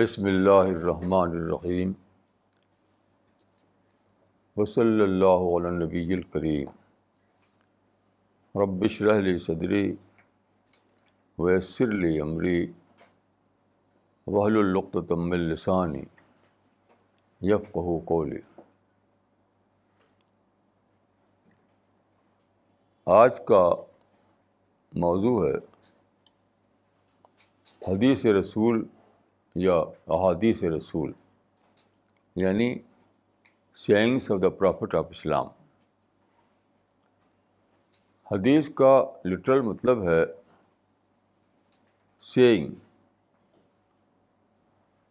بسم اللہ الرحمن الرحیم وصلی اللہ علی نبی الکریم رب اشرح لی صدری ویسر لی امری وحل القۃ من لسانی یفقہ قولی آج کا موضوع ہے حدیث رسول یا احادیث رسول یعنی sayings of the prophet of Islam حدیث کا لٹرل مطلب ہے سینگ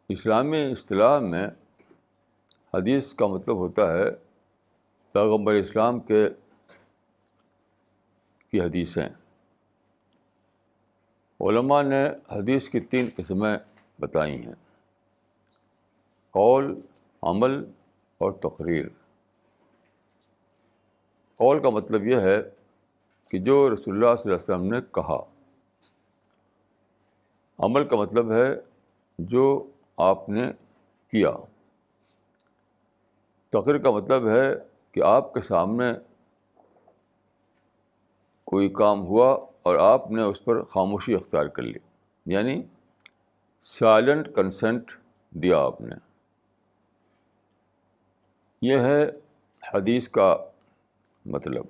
اسلامی اصطلاح میں حدیث کا مطلب ہوتا ہے پیغمبر اسلام کے کی حدیثیں۔ علماء نے حدیث کی تین قسمیں بتائی ہیں۔ قول، عمل اور تقریر۔ قول کا مطلب یہ ہے کہ جو رسول اللہ صلی اللہ علیہ وسلم نے کہا۔ عمل کا مطلب ہے جو آپ نے کیا۔ تقریر کا مطلب ہے کہ آپ کے سامنے کوئی کام ہوا اور آپ نے اس پر خاموشی اختیار کر لی۔ یعنی سائلنٹ کنسنٹ دیا آپ نے۔ یہ ہے حدیث کا مطلب۔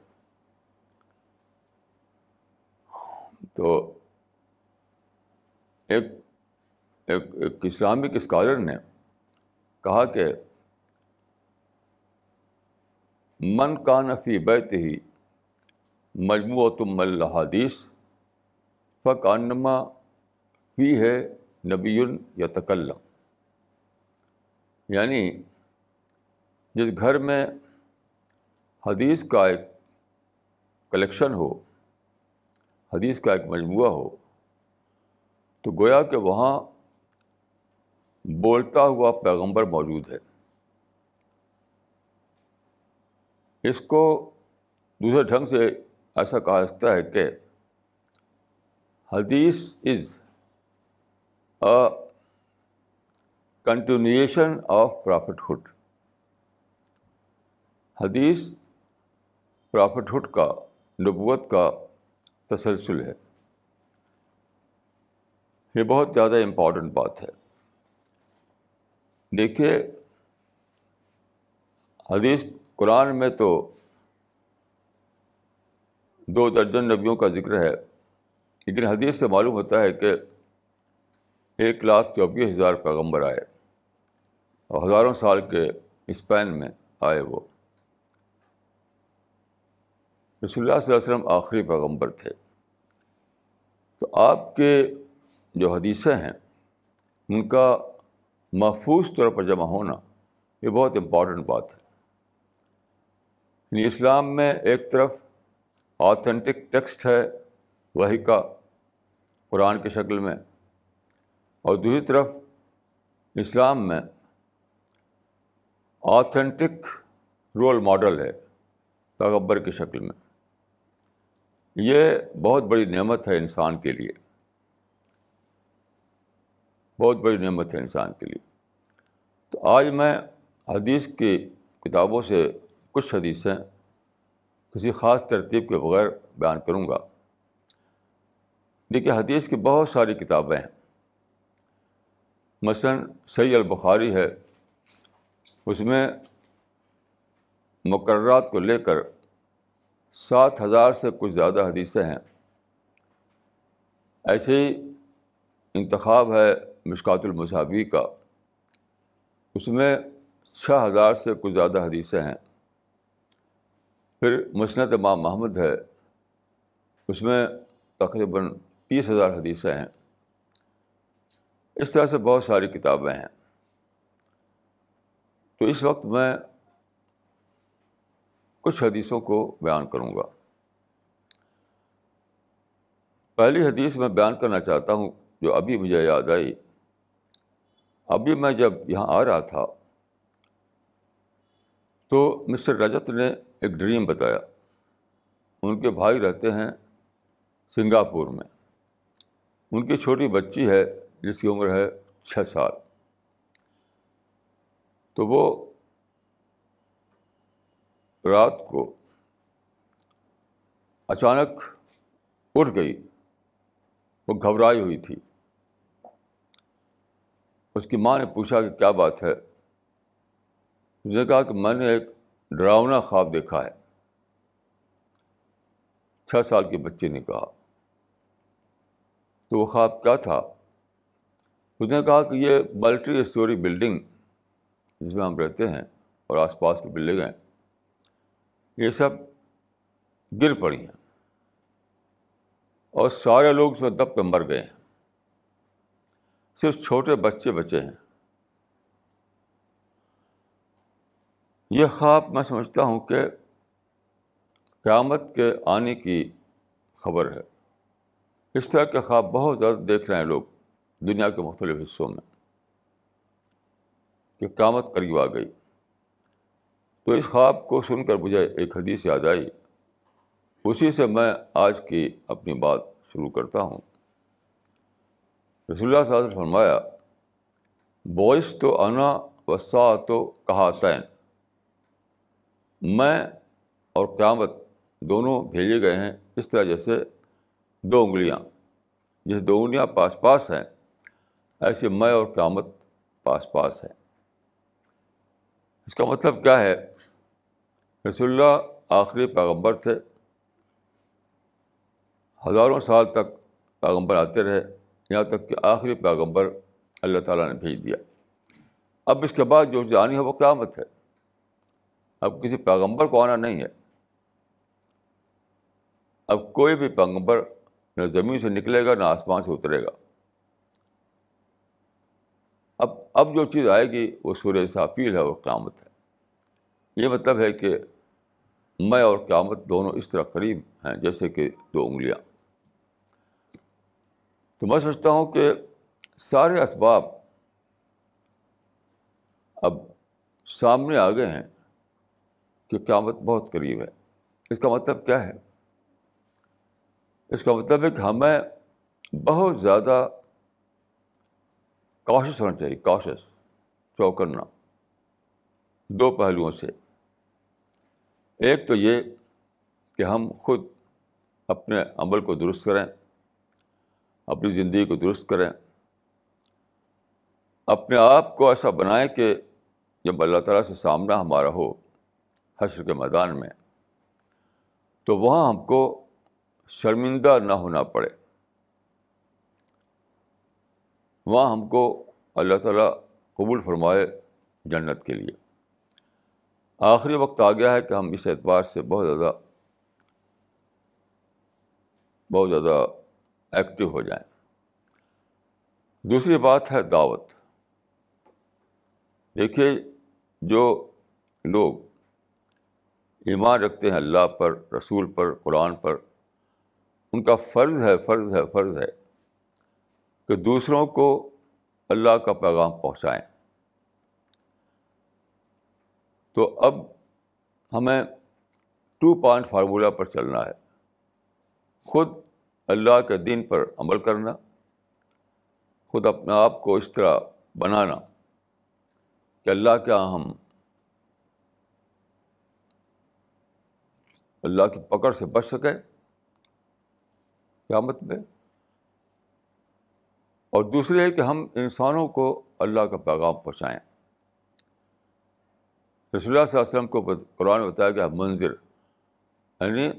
تو ایک ایک ایک اسلامک اسکالر نے کہا کہ من کا نفی بیت ہی مجموعہ تم الحادیث فقانما فی ہے نبی یا تکلم یعنی جس گھر میں حدیث کا ایک کلیکشن ہو، حدیث کا ایک مجموعہ ہو، تو گویا کہ وہاں بولتا ہوا پیغمبر موجود ہے۔ اس کو دوسرے ڈھنگ سے ایسا کہا سکتا ہے کہ حدیث is a continuation of prophethood حدیث پرافٹ ہوڈ کا نبوت کا تسلسل ہے یہ بہت زیادہ امپورٹنٹ بات ہے دیکھیے حدیث قرآن میں تو دو درجن نبیوں کا ذکر ہے لیکن حدیث سے معلوم ہوتا ہے کہ ایک لاکھ چوبیس ہزار پیغمبر آئے اور ہزاروں سال کے اسپین میں آئے وہ۔ رسول اللہ صلی اللہ علیہ وسلم آخری پیغمبر تھے۔ تو آپ کے جو حدیثیں ہیں، ان کا محفوظ طور پر جمع ہونا یہ بہت امپورٹنٹ بات ہے۔ یعنی اسلام میں ایک طرف آتھینٹک ٹیکسٹ ہے وہی کا قرآن کی شکل میں اور دوسری طرف اسلام میں آتھینٹک رول ماڈل ہے پیغبر کی شکل میں۔ یہ بہت بڑی نعمت ہے انسان کے لیے۔ بہت بڑی نعمت ہے انسان کے لیے۔ تو آج میں حدیث کی کتابوں سے کچھ حدیثیں کسی خاص ترتیب کے بغیر بیان کروں گا۔ دیکھیے، حدیث کی بہت ساری کتابیں ہیں۔ مثلاً سی البخاری ہے، اس میں مقررات کو لے کر سات ہزار سے کچھ زیادہ حدیثیں ہیں۔ ایسے ہی انتخاب ہے مشکات المصحبی کا، اس میں چھ ہزار سے کچھ زیادہ حدیثیں ہیں۔ پھر مسنت امام محمد ہے، اس میں تقریباً تیس ہزار حدیثیں ہیں۔ اس طرح سے بہت ساری کتابیں ہیں۔ تو اس وقت میں کچھ حدیثوں کو بیان کروں گا۔ پہلی حدیث میں بیان کرنا چاہتا ہوں جو ابھی مجھے یاد آئی۔ ابھی میں جب یہاں آ رہا تھا تو مسٹر رجت نے ایک ڈریم بتایا۔ ان کے بھائی رہتے ہیں سنگاپور میں۔ ان کی چھوٹی بچی ہے جس کی عمر ہے چھ سال۔ تو وہ رات کو اچانک اٹھ گئی۔ وہ گھبرائی ہوئی تھی۔ اس کی ماں نے پوچھا کہ کیا بات ہے؟ اس نے کہا کہ میں نے ایک ڈراؤنا خواب دیکھا ہے۔ چھ سال کے بچے نے کہا۔ تو وہ خواب کیا تھا؟ اس نے کہا کہ یہ ملٹی اسٹوری بلڈنگ جس میں ہم رہتے ہیں اور آس پاس کی بلڈنگیں یہ سب گر پڑی ہیں۔ اور سارے لوگ اس میں دب کے مر گئے ہیں۔ صرف چھوٹے بچے بچے ہیں۔ یہ خواب میں سمجھتا ہوں کہ قیامت کے آنے کی خبر ہے۔ اس طرح کے خواب بہت زیادہ دیکھ رہے ہیں لوگ۔ دنیا کے مختلف حصوں میں کہ قیامت قریب آ گئی۔ تو اس خواب کو سن کر مجھے ایک حدیث یاد آئی۔ اسی سے میں آج کی اپنی بات شروع کرتا ہوں۔ رسول اللہ صلی اللہ علیہ وسلم فرمایا، بوئس تو انا وسا تو کہا تین میں اور قیامت دونوں بھیجے گئے ہیں اس طرح جیسے دو انگلیاں جیسے دو انگلیاں پاس پاس ہیں۔ ایسے میں اور قیامت پاس پاس ہے۔ اس کا مطلب کیا ہے؟ رسول اللہ آخری پیغمبر تھے۔ ہزاروں سال تک پیغمبر آتے رہے، یہاں تک کہ آخری پیغمبر اللہ تعالیٰ نے بھیج دیا۔ اب اس کے بعد جو جانی ہے وہ قیامت ہے۔ اب کسی پیغمبر کو آنا نہیں ہے۔ اب کوئی بھی پیغمبر نہ زمین سے نکلے گا، نہ آسمان سے اترے گا۔ اب اب جو چیز آئے گی وہ سورہ صافیل ہے اور قیامت ہے۔ یہ مطلب ہے کہ میں اور قیامت دونوں اس طرح قریب ہیں جیسے کہ دو انگلیاں۔ تو میں سوچتا ہوں کہ سارے اسباب اب سامنے آ گئے ہیں کہ قیامت بہت قریب ہے۔ اس کا مطلب کیا ہے؟ اس کا مطلب ہے کہ ہمیں بہت زیادہ کاشس ہونا چاہیے کاشس چوکنا دو پہلوؤں سے۔ ایک تو یہ کہ ہم خود اپنے عمل کو درست کریں، اپنی زندگی کو درست کریں۔ اپنے آپ کو ایسا بنائیں کہ جب اللہ تعالیٰ سے سامنا ہمارا ہو حشر کے میدان میں، تو وہاں ہم کو شرمندہ نہ ہونا پڑے۔ وہاں ہم کو اللہ تعالیٰ قبول فرمائے جنت کے لیے۔ آخری وقت آ گیا ہے کہ ہم اس اعتبار سے بہت زیادہ بہت زیادہ ایکٹیو ہو جائیں۔ دوسری بات ہے دعوت۔ دیکھیے جو لوگ ایمان رکھتے ہیں اللہ پر، رسول پر، قرآن پر، ان کا فرض ہے فرض ہے فرض ہے۔ کہ دوسروں کو اللہ کا پیغام پہنچائیں۔ تو اب ہمیں ٹو پوائنٹ فارمولہ پر چلنا ہے۔ خود اللہ کے دین پر عمل کرنا، خود اپنے آپ کو اس طرح بنانا کہ اللہ کے ہم اللہ کی پکڑ سے بچ سکیں۔ قیامت میں اور دوسری ہے کہ ہم انسانوں کو اللہ کا پیغام پہنچائیں۔ رسول اللہ صلی اللہ علیہ وسلم کو قرآن بتایا گیا منظر یعنی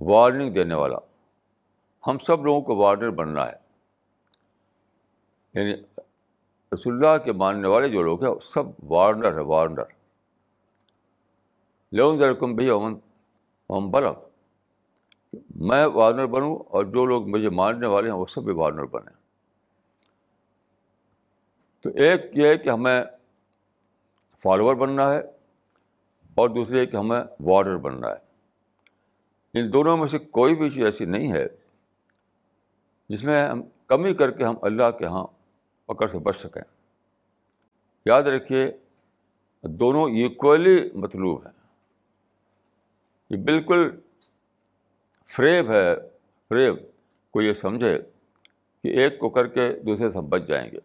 وارننگ دینے والا۔ ہم سب لوگوں کو وارنر بننا ہے۔ یعنی رسول اللہ کے ماننے والے جو لوگ ہیں، سب وارنر ہے وارنر لون ذرکم بھی امن ہم بلغ۔ میں وارنر بنوں اور جو لوگ مجھے ماننے والے ہیں وہ سب بھی وارنر بنیں تو ایک یہ ہے کہ ہمیں فالوور بننا ہے اور دوسرے کہ ہمیں وارڈر بننا ہے۔ ان دونوں میں سے کوئی بھی چیز ایسی نہیں ہے جس میں ہم کمی کر کے ہم اللہ کے یہاں پکڑ سے بچ سکیں۔ یاد رکھیے، دونوں ایکولی مطلوب ہیں۔ یہ بالکل فریب ہے، فریب کو یہ سمجھے کہ ایک کو کر کے دوسرے سے ہم بچ جائیں گے۔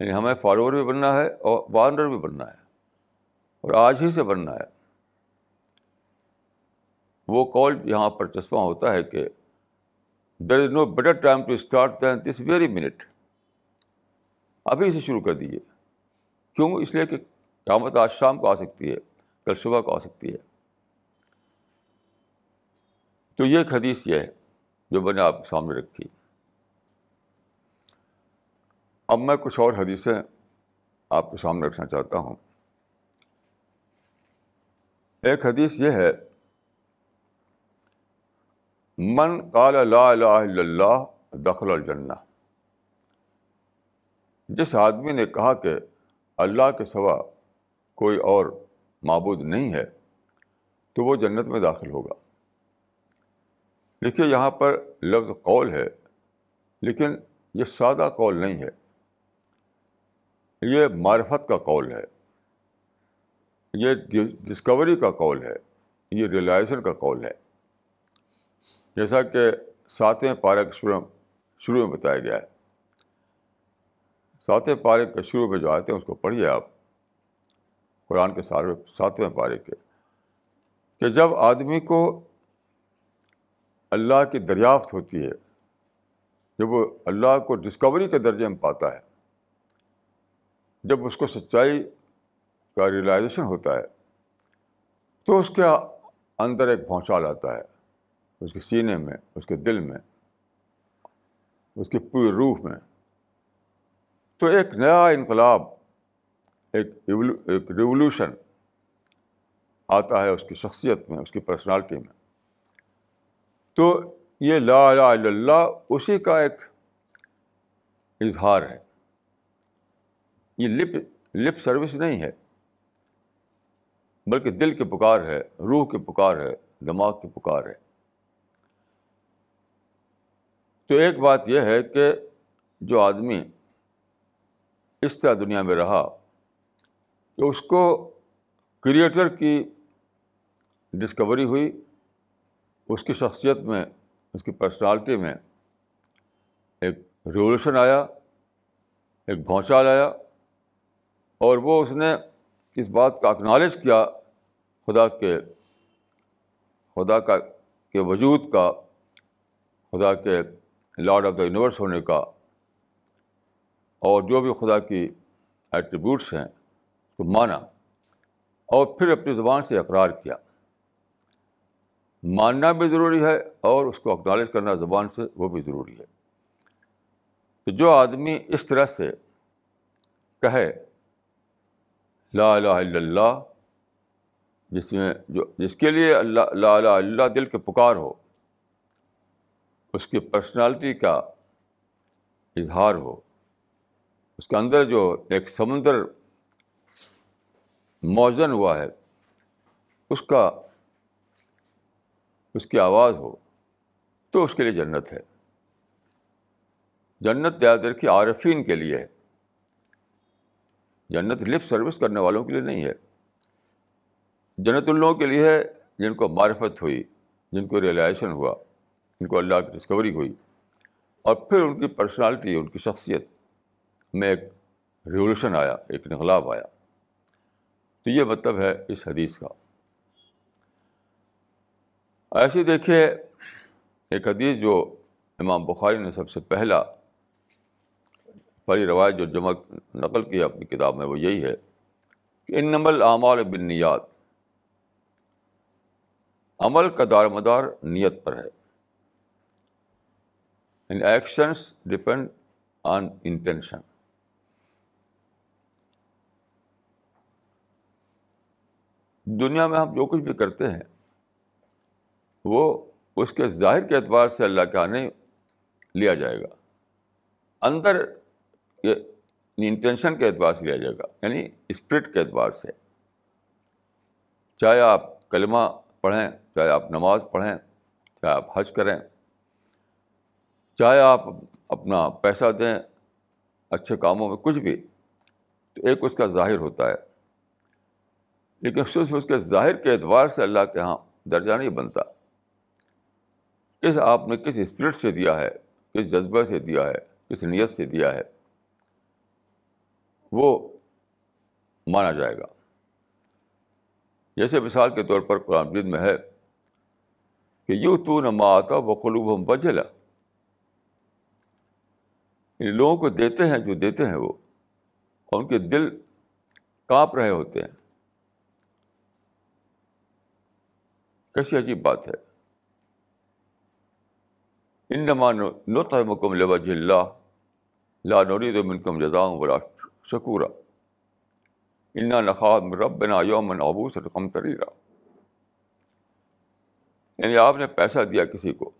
یعنی ہمیں فالوور بھی بننا ہے اور وارنر بھی بننا ہے اور آج ہی سے بننا ہے۔ وہ کال یہاں پر چشمہ ہوتا ہے کہ there is no better time to start then this very minute ابھی سے شروع کر دیجیے کیوں؟ اس لیے کہ قیامت آج شام کو آ سکتی ہے، کل صبح کو آ سکتی ہے۔ تو یہ ایک حدیث یہ ہے جو میں نے آپ کے سامنے رکھی۔ اب میں کچھ اور حدیثیں آپ کے سامنے رکھنا چاہتا ہوں۔ ایک حدیث یہ ہے، من قال لا الہ الا اللہ دخل الجنہ جس آدمی نے کہا کہ اللہ کے سوا کوئی اور معبود نہیں ہے، تو وہ جنت میں داخل ہوگا۔ دیکھیے یہاں پر لفظ قول ہے، لیکن یہ سادہ قول نہیں ہے۔ یہ معرفت کا قول ہے۔ یہ ڈسکوری کا قول ہے۔ یہ ریلائزیشن کا قول ہے۔ جیسا کہ ساتویں پارک شروع شروع میں بتایا گیا ہے۔ ساتویں پارے کے شروع میں جو آتے ہیں، اس کو پڑھیے آپ۔ قرآن کے سارے ساتویں پارے کے۔ کہ جب آدمی کو اللہ کی دریافت ہوتی ہے، جب وہ اللہ کو ڈسکوری کے درجے میں پاتا ہے، جب اس کو سچائی کا ریئلائزیشن ہوتا ہے، تو اس کے اندر ایک بھونچال آتا ہے، اس کے سینے میں، اس کے دل میں، اس کی پوری روح میں۔ تو ایک نیا انقلاب، ایک ایک ریولیوشن آتا ہے اس کی شخصیت میں، اس کی پرسنالٹی میں۔ تو یہ لا الہ الا اللہ اسی کا ایک اظہار ہے۔ یہ لپ لپ سروس نہیں ہے، بلکہ دل کی پکار ہے، روح کی پکار ہے، دماغ کی پکار ہے۔ تو ایک بات یہ ہے کہ جو آدمی اس طرح دنیا میں رہا کہ اس کو کریٹر کی ڈسکوری ہوئی اس کی شخصیت میں، اس کی پرسنالٹی میں ایک ریولیوشن آیا، ایک بھونچال آیا اور وہ اس نے اس بات کا اکنالج کیا خدا کے، خدا کا، کے وجود کا، خدا کے لارڈ آف دا یونیورس ہونے کا اور جو بھی خدا کی ایٹریبیوٹس ہیں، اس کو مانا اور پھر اپنی زبان سے اقرار کیا۔ ماننا بھی ضروری ہے اور اس کو اکنالج کرنا زبان سے وہ بھی ضروری ہے۔ تو جو آدمی اس طرح سے کہے، لا الہ الا اللہ، جس میں جو، جس کے لیے اللہ، لا الہ اللہ دل کے پکار ہو، اس کی پرسنالٹی کا اظہار ہو، اس کے اندر جو ایک سمندر موزن ہوا ہے، اس کا اس کی آواز ہو تو اس کے لیے جنت ہے۔ جنت یاد رکھی عارفین کے لیے ہے۔ جنت لپ سروس کرنے والوں کے لیے نہیں ہے۔ جنت ان لوگوں کے لیے ہے جن کو معرفت ہوئی، جن کو ریئلائزیشن ہوا، جن کو اللہ کی ڈسکوری ہوئی۔ اور پھر ان کی پرسنالٹی ان کی شخصیت میں ایک ریولیوشن آیا، ایک انقلاب آیا۔ تو یہ مطلب ہے اس حدیث کا۔ ایسے دیکھیے، ایک حدیث جو امام بخاری نے سب سے پہلا پہلی روایت جو جمع نقل کی اپنی کتاب میں، وہ یہی ہے کہ ان نمل اعمال بن عمل کا دار مدار نیت پر ہے۔ ان ایکشنس ڈپینڈ آن انٹینشن دنیا میں ہم جو کچھ بھی کرتے ہیں وہ اس کے ظاہر کے اعتبار سے اللہ کا نہیں، لیا جائے گا۔ اندر انٹینشن کے اعتبار سے لیا جائے گا یعنی اسپرٹ کے اعتبار سے۔ چاہے آپ کلمہ پڑھیں، چاہے آپ نماز پڑھیں، چاہے آپ حج کریں، چاہے آپ اپنا پیسہ دیں اچھے کاموں میں، کچھ بھی، تو ایک اس کا ظاہر ہوتا ہے۔ لیکن صرف اس کے ظاہر کے اعتبار سے اللہ کے یہاں درجہ نہیں بنتا۔ کس آپ نے کس اسپرٹ سے دیا ہے؟ کس جذبہ سے دیا ہے؟ کس نیت سے دیا ہے؟ وہ مانا جائے گا۔ جیسے مثال کے طور پر قرآن مجید میں ہے کہ یوں تو نہ ماں آتا وہ قلوب ہم بجلا یعنی لوگوں کو دیتے ہیں جو دیتے ہیں وہ، اور ان کے دل کانپ رہے ہوتے ہیں۔ کیسی عجیب بات ہے۔ ان نمان نقم لوج اللہ. لا نورید منکم جزاؤں بلا شکورا. انا نخاب رب بنا یومن ابوس رقم تریرا یعنی آپ نے پیسہ دیا کسی کو.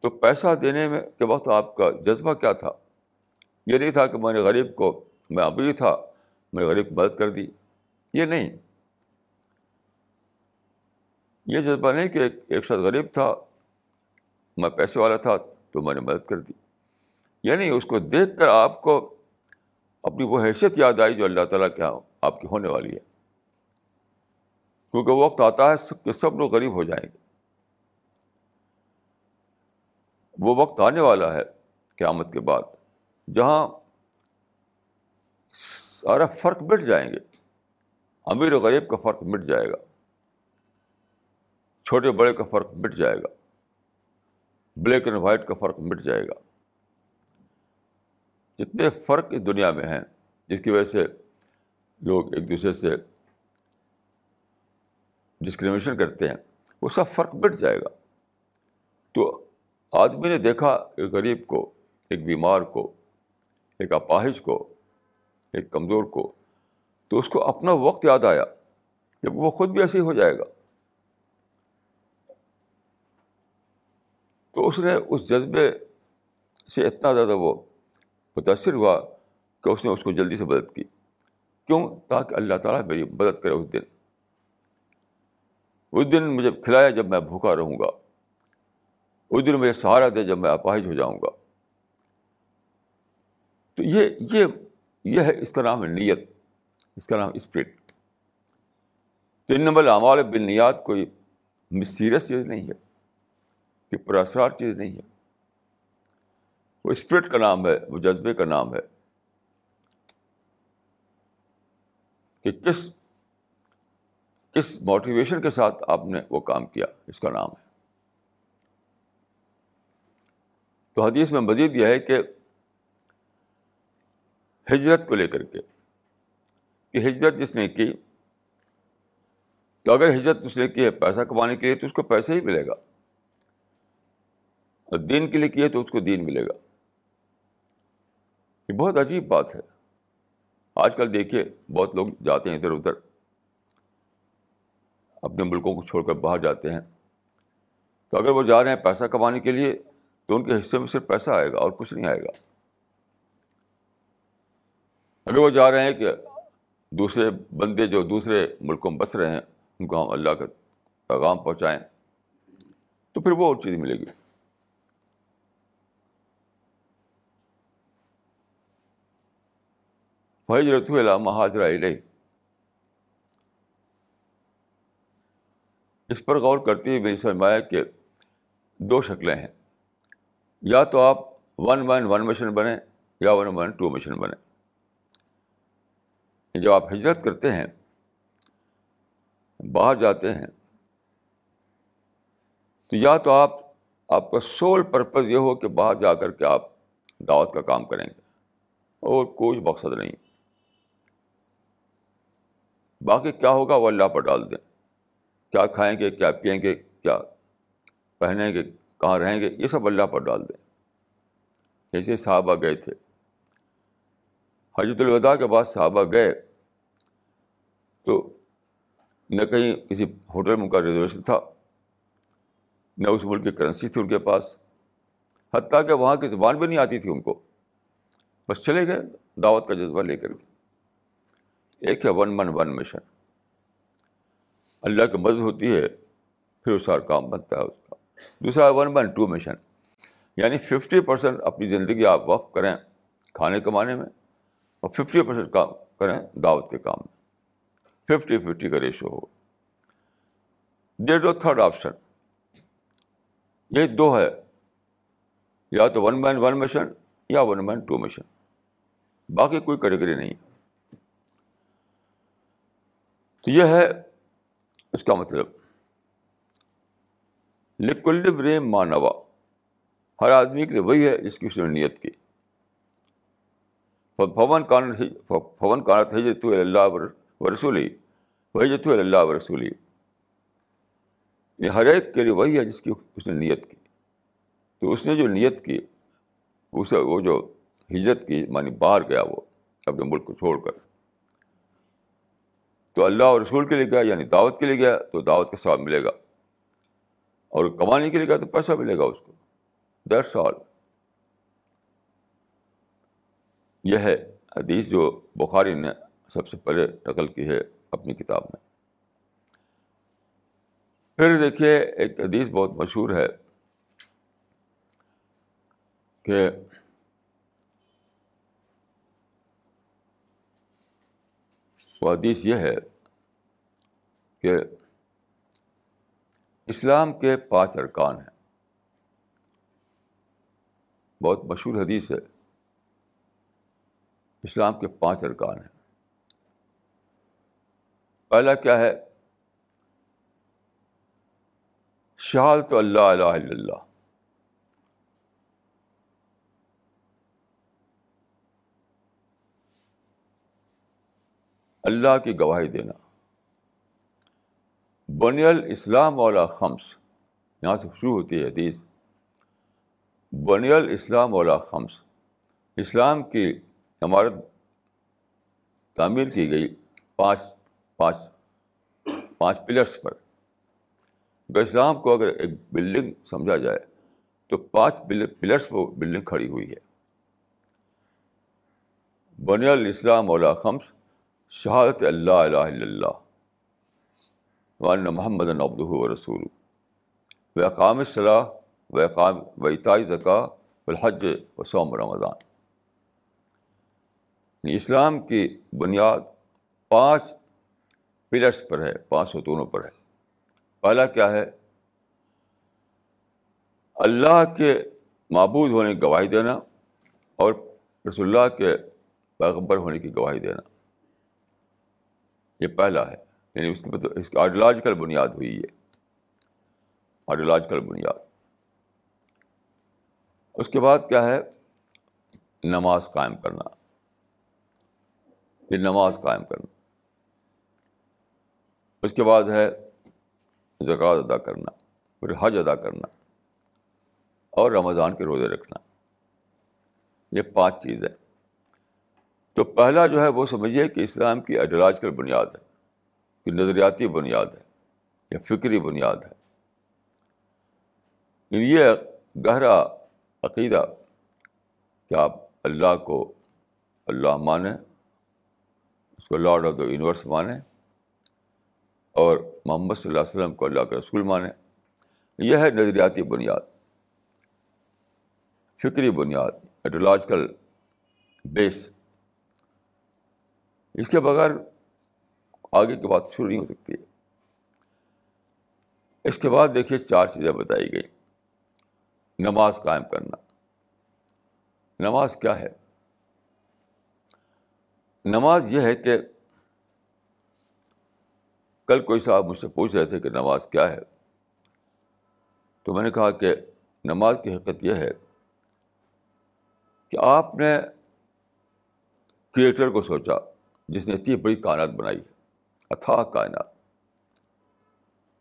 تو پیسہ دینے میں کے وقت آپ کا جذبہ کیا تھا؟ یہ نہیں تھا کہ میں نے غریب کو میں ابھی تھا، میں غریب کو مدد کر دی. یہ نہیں. یہ جذبہ نہیں کہ ایک شخص غریب تھا میں پیسے والا تھا تو میں نے مدد کر دی۔ یعنی اس کو دیکھ کر آپ کو اپنی وہ حیثیت یاد آئی جو اللہ تعالیٰ کے یہاں آپ کی ہونے والی ہے۔ کیونکہ وہ وقت آتا ہے کہ سب لوگ غریب ہو جائیں گے۔ وہ وقت آنے والا ہے قیامت کے بعد جہاں سارا فرق مٹ جائیں گے۔ امیر و غریب کا فرق مٹ جائے گا۔ چھوٹے بڑے کا فرق مٹ جائے گا۔ بلیک اینڈ وائٹ کا فرق مٹ جائے گا۔ جتنے فرق اس دنیا میں ہیں، جس کی وجہ سے لوگ ایک دوسرے سے ڈسکریمنیشن کرتے ہیں، وہ سب فرق مٹ جائے گا۔ تو آدمی نے دیکھا، ایک غریب کو، ایک بیمار کو، ایک اپاہج کو، ایک کمزور کو، تو اس کو اپنا وقت یاد آیا۔ جب وہ خود بھی ایسے ہی ہو جائے گا۔ تو اس نے اس جذبے سے اتنا زیادہ وہ متاثر ہوا کہ اس نے اس کو جلدی سے مدد کی۔ کیوں؟ تاکہ اللہ تعالیٰ میری مدد کرے اس دن۔ اس دن مجھے کھلایا جب میں بھوکا رہوں گا۔ اس دن مجھے سہارا دے جب میں اپاہج ہو جاؤں گا۔ تو یہ یہ یہ ہے اس کا نام ہے نیت، اس کا نام اسپرٹ۔ تو ان نمبر اعمال بن نیات کوئی مسیریس چیز نہیں ہے۔ کہ پراسرار چیز نہیں ہے۔ وہ اسپرٹ کا نام ہے، وہ جذبے کا نام ہے۔ کہ کس کس موٹیویشن کے ساتھ آپ نے وہ کام کیا، اس کا نام ہے۔ تو حدیث میں مزید یہ ہے کہ ہجرت کو لے کر کے، کہ ہجرت جس نے کی، تو اگر ہجرت اس نے کی ہے پیسہ کمانے کے لیے، تو اس کو پیسہ ہی ملے گا۔ اور دین کے لیے کیے تو اس کو دین ملے گا۔ یہ بہت عجیب بات ہے۔ آج کل دیکھیے بہت لوگ جاتے ہیں ادھر ادھر۔ اپنے ملکوں کو چھوڑ کر باہر جاتے ہیں۔ تو اگر وہ جا رہے ہیں پیسہ کمانے کے لیے، تو ان کے حصے میں صرف پیسہ آئے گا اور کچھ نہیں آئے گا۔ اگر وہ جا رہے ہیں کہ دوسرے بندے جو دوسرے ملکوں میں بس رہے ہیں، ان کو ہم اللہ کا پیغام پہنچائیں، تو پھر وہ اور چیز ملے گی۔ حجرت علامہ حاضرہ علیہ اس پر غور کرتی ہوئی میری سمجھ کہ دو شکلیں ہیں یا تو آپ ون ون ون مشن بنیں یا ون ون ٹو مشن بنیں جب آپ ہجرت کرتے ہیں باہر جاتے ہیں تو یا تو آپ آپ کا سول پرپز یہ ہو کہ باہر جا کر کے آپ دعوت کا کام کریں گے اور کوئی مقصد نہیں باقی کیا ہوگا وہ اللہ پر ڈال دیں کیا کھائیں گے، کیا پئیں گے، کیا پہنیں گے، کہاں رہیں گے، یہ سب اللہ پر ڈال دیں جیسے صحابہ گئے تھے۔ حجرت الوداع کے بعد صحابہ گئے تو نہ کہیں کسی ہوٹل میں ان کا ریزرویشن تھا، نہ اس ملک کی کرنسی تھی ان کے پاس۔ حتیٰ کہ وہاں کی زبان بھی نہیں آتی تھی ان کو۔ بس چلے گئے، دعوت کا جذبہ لے کر کے۔ ایک ہے ون من ون مشن اللہ کی مدد ہوتی ہے، پھر اس کا کام بنتا ہے اس کا۔ دوسرا ون ون ٹو مشن یعنی ففٹی پرسینٹ اپنی زندگی آپ وقف کریں کھانے کمانے میں اور ففٹی پرسینٹ کام کریں دعوت کے کام میں۔ ففٹی ففٹی کا ریشو ہو۔ دے دو تھرڈ آپشن یہ دو ہے۔ یا تو ون مین ون مشن یا ون مین ٹو مشن باقی کوئی کیٹیگری نہیں۔ تو یہ ہے اس کا مطلب۔ لکل بریم مانوا ہر آدمی کے لیے وہی ہے جس کی اس نے نیت کی۔ فون کان فون کانت ہے تو اللہ و رسولی وہی جو اللہ و رسولی یہ ہر ایک کے لیے وہی ہے جس کی اس نے نیت کی۔ تو اس نے جو نیت کی اسے وہ جو ہجرت کی مانی باہر گیا وہ، اپنے ملک کو چھوڑ کر۔ تو اللہ اور رسول کے لیے گیا یعنی دعوت کے لیے گیا، تو دعوت کا سواب ملے گا۔ اور کمانے کے لیے گیا تو پیسہ ملے گا اس کو۔ دیٹس آل یہ ہے حدیث جو بخاری نے سب سے پہلے نقل کی ہے اپنی کتاب میں۔ پھر دیکھیے، ایک حدیث بہت مشہور ہے کہ وہ حدیث یہ ہے کہ اسلام کے پانچ ارکان ہیں۔ بہت مشہور حدیث ہے۔ اسلام کے پانچ ارکان ہیں۔ پہلا کیا ہے؟ شہادت اللہ الہ الا اللہ۔ اللہ کی گواہی دینا۔ بنی الاسلام والا خمس، یہاں سے شروع ہوتی ہے حدیث۔ بنی الاسلام والا خمس، اسلام کی عمارت تعمیر کی گئی پانچ پانچ پانچ پلرس پر۔ اگر اسلام کو اگر ایک بلڈنگ سمجھا جائے، تو پانچ پلرس پر بلڈنگ کھڑی ہوئی ہے۔ بنی الاسلام والا خمس شہادت اللہ الہ الا اللہ وان محمد نبد و رسول و اقام صلاح و اقام و اطائی زکا الحج و سوم رمضان۔ یعنی اسلام کی بنیاد پانچ پلرس پر ہے، پانچ ستونوں پر ہے۔ پہلا کیا ہے؟ اللہ کے معبود ہونے کی گواہی دینا اور رسول اللہ کے پیغبر ہونے کی گواہی دینا۔ یہ پہلا ہے۔ یعنی اس کی اس کی آئیڈیولوجیکل بنیاد ہوئی ہے آئیڈیولوجیکل بنیاد۔ اس کے بعد کیا ہے؟ نماز قائم کرنا۔ یہ نماز قائم کرنا۔ اس کے بعد ہے زکوٰۃ ادا کرنا۔ پھر حج ادا کرنا۔ اور رمضان کے روزے رکھنا۔ یہ پانچ چیزیں۔ تو پہلا جو ہے وہ سمجھیے کہ اسلام کی آئیڈیولوجیکل بنیاد ہے، کہ نظریاتی بنیاد ہے یا فکری بنیاد ہے۔ یہ گہرا عقیدہ کہ آپ اللہ کو اللہ مانیں، اس کو لارڈ آف دا یونیورس مانیں اور محمد صلی اللہ علیہ وسلم کو اللہ کا رسول مانیں۔ یہ ہے نظریاتی بنیاد، فکری بنیاد ایڈولوجیکل بیس۔ اس کے بغیر آگے کی بات شروع نہیں ہو سکتی۔ ہے اس کے بعد دیکھیے چار چیزیں بتائی گئی۔ نماز قائم کرنا۔ نماز کیا ہے؟ نماز یہ ہے کہ کل کوئی صاحب مجھ سے پوچھ رہے تھے کہ نماز کیا ہے؟ تو میں نے کہا کہ نماز کی حقیقت یہ ہے کہ آپ نے کریٹر کو سوچا۔ جس نے اتنی بڑی کائنات بنائی اتھا کائنات۔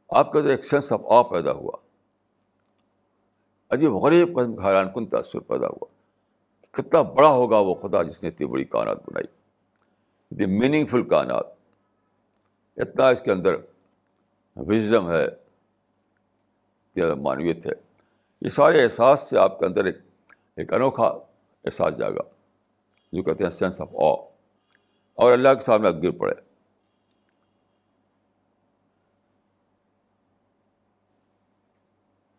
آپ کے اندر ایک سینس آف آ پیدا ہوا۔ عجیب غریب قسم کا حیران کن تاثر پیدا ہوا۔ کتنا بڑا ہوگا وہ خدا جس نے اتنی بڑی کائنات بنائی۔ اتنی میننگ فل کائنات۔ اتنا اس کے اندر وزم ہے۔ معنویت ہے۔ یہ سارے احساس سے آپ کے اندر ایک ایک انوکھا احساس جاگا۔ جو کہتے ہیں سینس آف آ اور اللہ کے سامنے گر پڑے۔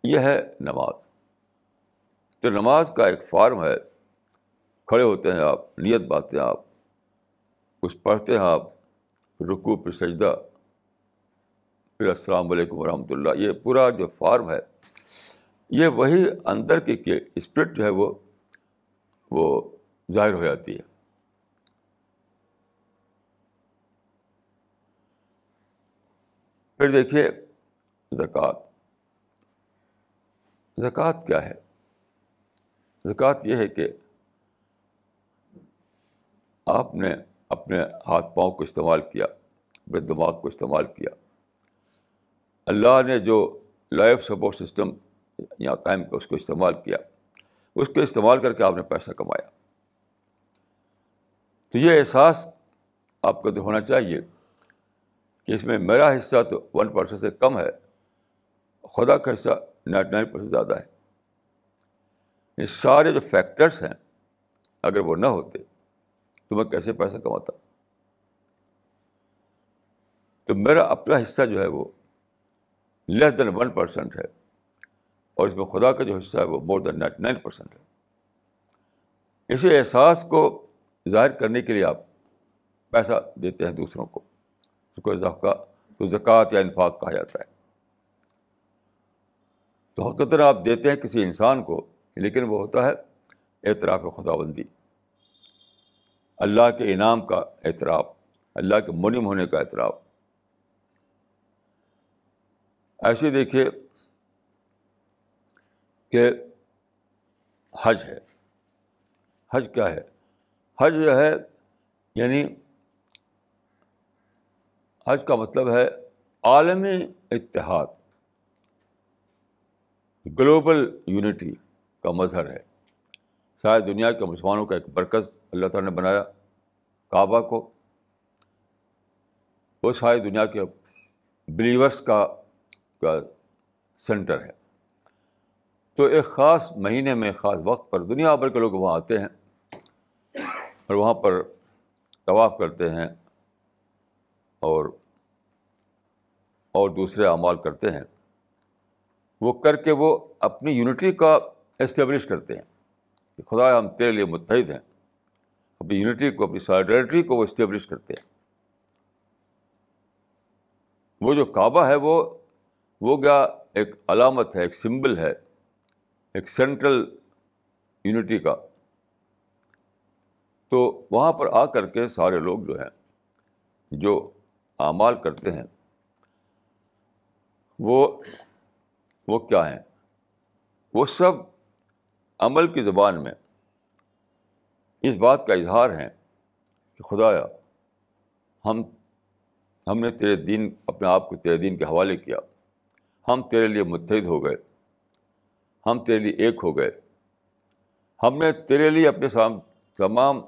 یہ ہے نماز۔ تو نماز کا ایک فارم ہے۔ کھڑے ہوتے ہیں آپ، نیت باتے ہیں آپ، کچھ پڑھتے ہیں آپ رکو پھر سجدہ، پھر السلام علیکم ورحمۃ اللہ۔ یہ پورا جو فارم ہے، یہ وہی اندر کی اسپرٹ جو ہے وہ وہ ظاہر ہو جاتی ہے۔ پھر دیکھیے، زکوٰۃ۔ زکوٰۃ کیا ہے؟ زکوٰۃ یہ ہے کہ آپ نے اپنے ہاتھ پاؤں کو استعمال کیا، اپنے دماغ کو استعمال کیا۔ اللہ نے جو لائف سپورٹ سسٹم یہاں قائم کیا، اس کو استعمال کیا۔ اس کو استعمال کر کے آپ نے پیسہ کمایا۔ تو یہ احساس آپ کو تو ہونا چاہیے۔ اس میں میرا حصہ تو ون پرسینٹ سے کم ہے، خدا کا حصہ نائنٹی نائن پرسینٹ زیادہ ہے۔ یہ سارے جو فیکٹرس ہیں، اگر وہ نہ ہوتے، تو میں کیسے پیسہ کماتا؟ تو میرا اپنا حصہ جو ہے وہ لیس دین ون پرسینٹ ہے، اور اس میں خدا کا جو حصہ ہے وہ more than ninety nine percent ہے۔ اسی احساس کو ظاہر کرنے کے لیے آپ پیسہ دیتے ہیں دوسروں کو۔ کو ذکا تو زکوٰۃ یا انفاق کہا جاتا ہے۔ تو حقیقت آپ دیتے ہیں کسی انسان کو، لیکن وہ ہوتا ہے اعتراف خدا بندی اللہ کے انعام کا اعتراف، اللہ کے منم ہونے کا اعتراف۔ ایسے دیکھیے کہ حج ہے۔ حج کیا ہے؟ حج جو ہے یعنی حج کا مطلب ہے عالمی اتحاد۔ گلوبل یونٹی کا مظہر ہے۔ شاید دنیا کے مسلمانوں کا ایک مرکز اللہ تعالیٰ نے بنایا کعبہ کو۔ وہ شاید دنیا کے بلیورس کا سینٹر ہے۔ تو ایک خاص مہینے میں، خاص وقت پر دنیا بھر کے لوگ وہاں آتے ہیں اور وہاں پر طواف کرتے ہیں۔ اور اور دوسرے اعمال کرتے ہیں، وہ کر کے وہ اپنی یونٹی کا اسٹیبلش کرتے ہیں کہ خدا ہم تیرے لیے متحد ہیں۔ اپنی یونٹی کو، اپنی سالڈریٹری کو وہ اسٹیبلش کرتے ہیں۔ وہ جو کعبہ ہے، وہ وہ کیا ایک علامت ہے، ایک سمبل ہے، ایک سینٹرل یونٹی کا۔ تو وہاں پر آ کر کے سارے لوگ جو ہیں، جو اعمال کرتے ہیں، وہ وہ کیا ہیں؟ وہ سب عمل کی زبان میں اس بات کا اظہار ہے کہ خدایا، ہم ہم نے تیرے دین، اپنے آپ کو تیرے دین کے حوالے کیا۔ ہم تیرے لیے متحد ہو گئے۔ ہم تیرے لیے ایک ہو گئے۔ ہم نے تیرے لیے اپنے سام، تمام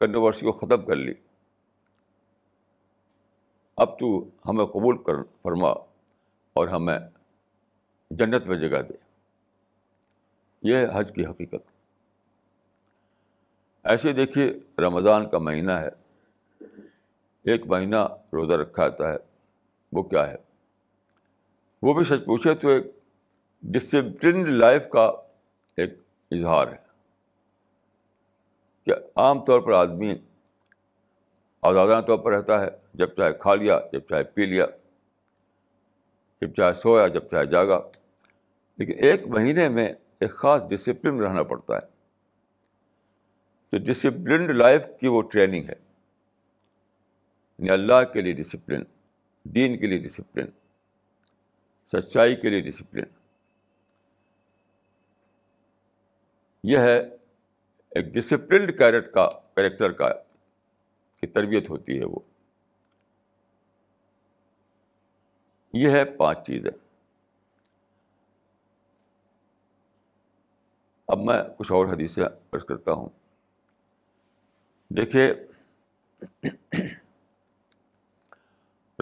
کنٹروورسی کو ختم کر لی۔ اب تو ہمیں قبول کر فرما اور ہمیں جنت میں جگہ دے۔ یہ حج کی حقیقت۔ ایسے دیکھیے رمضان کا مہینہ ہے۔ ایک مہینہ روزہ رکھا جاتا ہے۔ وہ کیا ہے؟ وہ بھی سچ پوچھے تو ایک ڈسپلنڈ لائف کا ایک اظہار ہے۔ کہ عام طور پر آدمی آزادانہ طور پر رہتا ہے، جب چاہے کھا لیا، جب چاہے پی لیا، جب چاہے سویا، جب چاہے جاگا۔ لیکن ایک مہینے میں ایک خاص ڈسپلن رہنا پڑتا ہے۔ تو ڈسپلنڈ لائف کی وہ ٹریننگ ہے۔ یعنی اللہ کے لیے ڈسپلن دین کے لیے ڈسپلن سچائی کے لیے ڈسپلن یہ ہے ایک ڈسپلنڈ کیرٹ کا کریکٹر کا کی تربیت ہوتی ہے وہ۔ یہ ہے پانچ چیزیں۔ اب میں کچھ اور حدیثیں عرض کرتا ہوں۔ دیکھیے،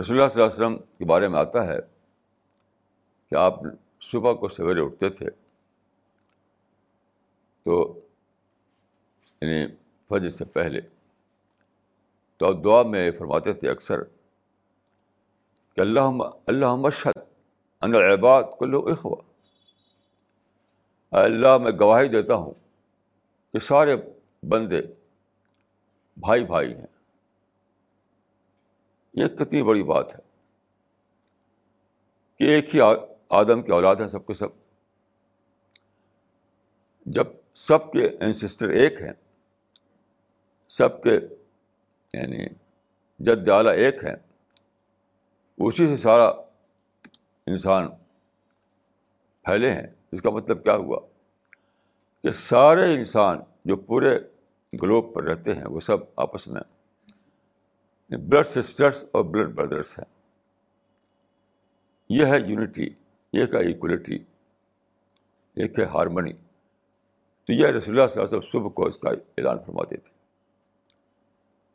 رسول اللہ صلی اللہ علیہ وسلم کے بارے میں آتا ہے کہ آپ صبح کو سویرے اٹھتے تھے تو یعنی فجر سے پہلے تو آپ دعا میں فرماتے تھے اکثر کہ اللہ اللہ مشہد ان العباد کو لو اخوا اللہ، میں گواہی دیتا ہوں کہ سارے بندے بھائی بھائی ہیں۔ یہ کتنی بڑی بات ہے کہ ایک ہی آدم کی اولاد ہیں سب کے سب۔ جب سب کے انسسٹر ایک ہیں، سب کے یعنی جد اعلیٰ ایک ہیں اسی سے سارا انسان پھیلے ہیں۔ اس کا مطلب کیا ہوا؟ کہ سارے انسان جو پورے گلوب پر رہتے ہیں، وہ سب آپس میں بلڈ سسٹرس اور بلڈ بردرس ہیں۔ یہ ہے یونٹی ایک ہے ایکولیٹی ایک ہے ہارمنی۔ تو یہ رسول اللہ صلی اللہ علیہ وسلم صبح کو اس کا اعلان فرماتے تھے۔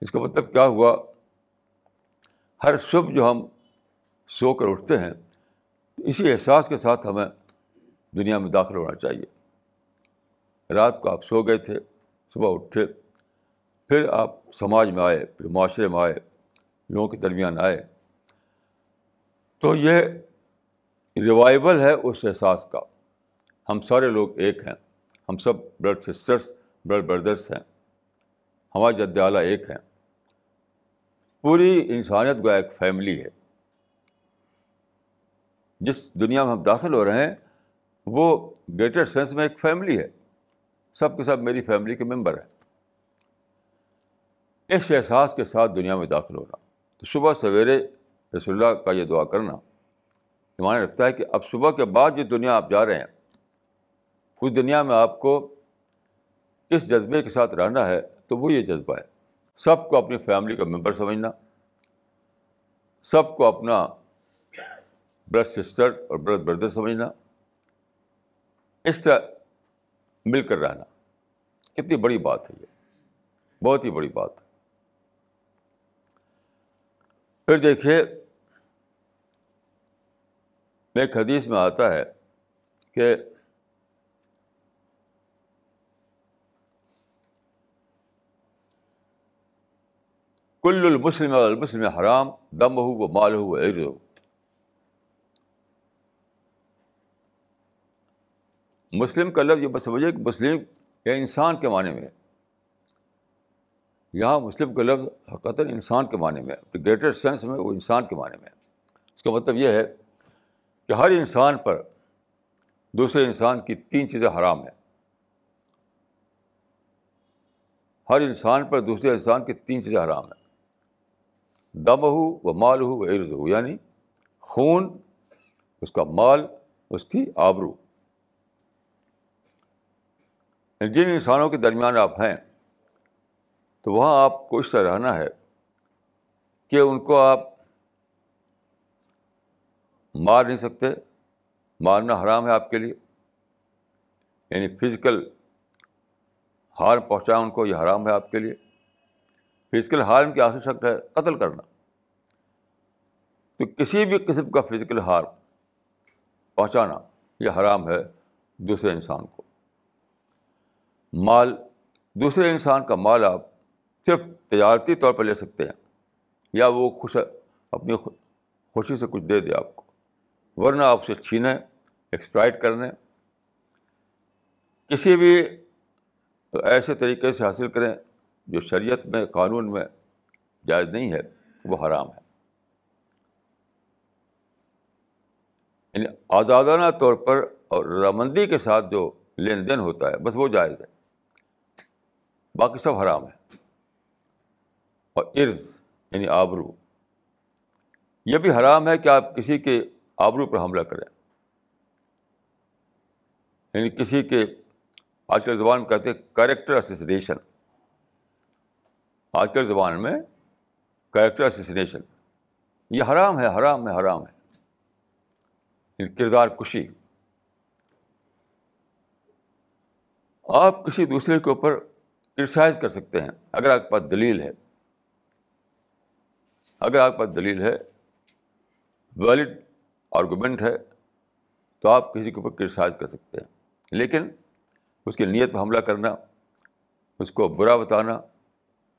اس کا مطلب کیا ہوا؟ ہر صبح جو ہم سو کر اٹھتے ہیں تو اسی احساس کے ساتھ ہمیں دنیا میں داخل ہونا چاہیے۔ رات کو آپ سو گئے تھے، صبح اٹھے، پھر آپ سماج میں آئے، پھر معاشرے میں آئے، لوگوں کے درمیان آئے۔ تو یہ ریوائول ہے اس احساس کا۔ ہم سارے لوگ ایک ہیں، ہم سب بلڈ سسٹرس بلڈ بردرس ہیں۔ ہمارا جد اعلیٰ ایک ہیں۔ پوری انسانیت کا ایک فیملی ہے۔ جس دنیا میں ہم داخل ہو رہے ہیں، وہ گریٹر سینس میں ایک فیملی ہے۔ سب کے سب میری فیملی کے ممبر ہیں۔ اس احساس کے ساتھ دنیا میں داخل ہونا تو صبح سویرے رسول اللہ کا یہ دعا کرنا۔ معنی رکھتا ہے کہ اب صبح کے بعد جو دنیا آپ جا رہے ہیں، اس دنیا میں آپ کو کس جذبے کے ساتھ رہنا ہے، تو وہ یہ جذبہ ہے۔ سب کو اپنی فیملی کا ممبر سمجھنا، سب کو اپنا برد سسٹر اور برد بردر سمجھنا، اس طرح مل کر رہنا۔ کتنی بڑی بات ہے یہ۔ بہت ہی بڑی بات۔ ہے پھر دیکھیے ایک حدیث میں آتا ہے کہ کل المسلم المسلم حرام دم ہو وہ مال ہو وہ عرض ہو مسلم کا لفظ یہ بس سمجھے کہ مسلم یا انسان کے معنی میں ہے۔ یہاں مسلم کا لفظ حقیقت انسان کے معنی میں ہے گریٹر سینس میں وہ انسان کے معنی میں ہے۔ اس کا مطلب یہ ہے کہ ہر انسان پر دوسرے انسان کی تین چیزیں حرام ہیں۔ ہر انسان پر دوسرے انسان کی تین چیزیں حرام ہیں۔ دم ہو وہ مال ہو وہ عرض ہو یعنی خون، اس کا مال، اس کی آبرو۔ یعنی جن انسانوں کے درمیان آپ ہیں، تو وہاں آپ کو اس طرح رہنا ہے کہ ان کو آپ مار نہیں سکتے، مارنا حرام ہے آپ کے لیے۔ یعنی فزیکل ہار پہنچائیں ان کو، یہ حرام ہے آپ کے لیے۔ فزیکل ہارم کی آخری شکل ہے قتل کرنا۔ تو کسی بھی قسم کا فزیکل ہار پہنچانا یہ حرام ہے دوسرے انسان کو۔ مال، دوسرے انسان کا مال آپ صرف تجارتی طور پر لے سکتے ہیں یا وہ خوش، اپنی خوشی سے کچھ دے دے آپ کو۔ ورنہ آپ سے چھینیں ایکسپرائٹ کرنے۔ کسی بھی ایسے طریقے سے حاصل کریں جو شریعت میں قانون میں جائز نہیں ہے، وہ حرام ہے۔ یعنی آزادانہ طور پر اور رامندی کے ساتھ جو لین دین ہوتا ہے، بس وہ جائز ہے۔ باقی سب حرام ہے۔ اور عرض یعنی آبرو۔ یہ بھی حرام ہے کہ آپ کسی کے آبرو پر حملہ کریں۔ یعنی کسی کے، آج کل زبان میں کہتے ہیں، کریکٹر اسسنیشن آج کل زبان میں کریکٹر اسسنیشن یہ حرام ہے حرام ہے حرام ہے. کردار کشی. آپ کسی دوسرے کے اوپر کرسائز کر سکتے ہیں، اگر آپ کے پاس دلیل ہے. اگر آپ کے پاس دلیل ہے ویلڈ آرگومنٹ ہے، تو آپ کسی کے اوپر کرسائز کر سکتے ہیں. لیکن اس کی نیت پہ حملہ کرنا، اس کو برا بتانا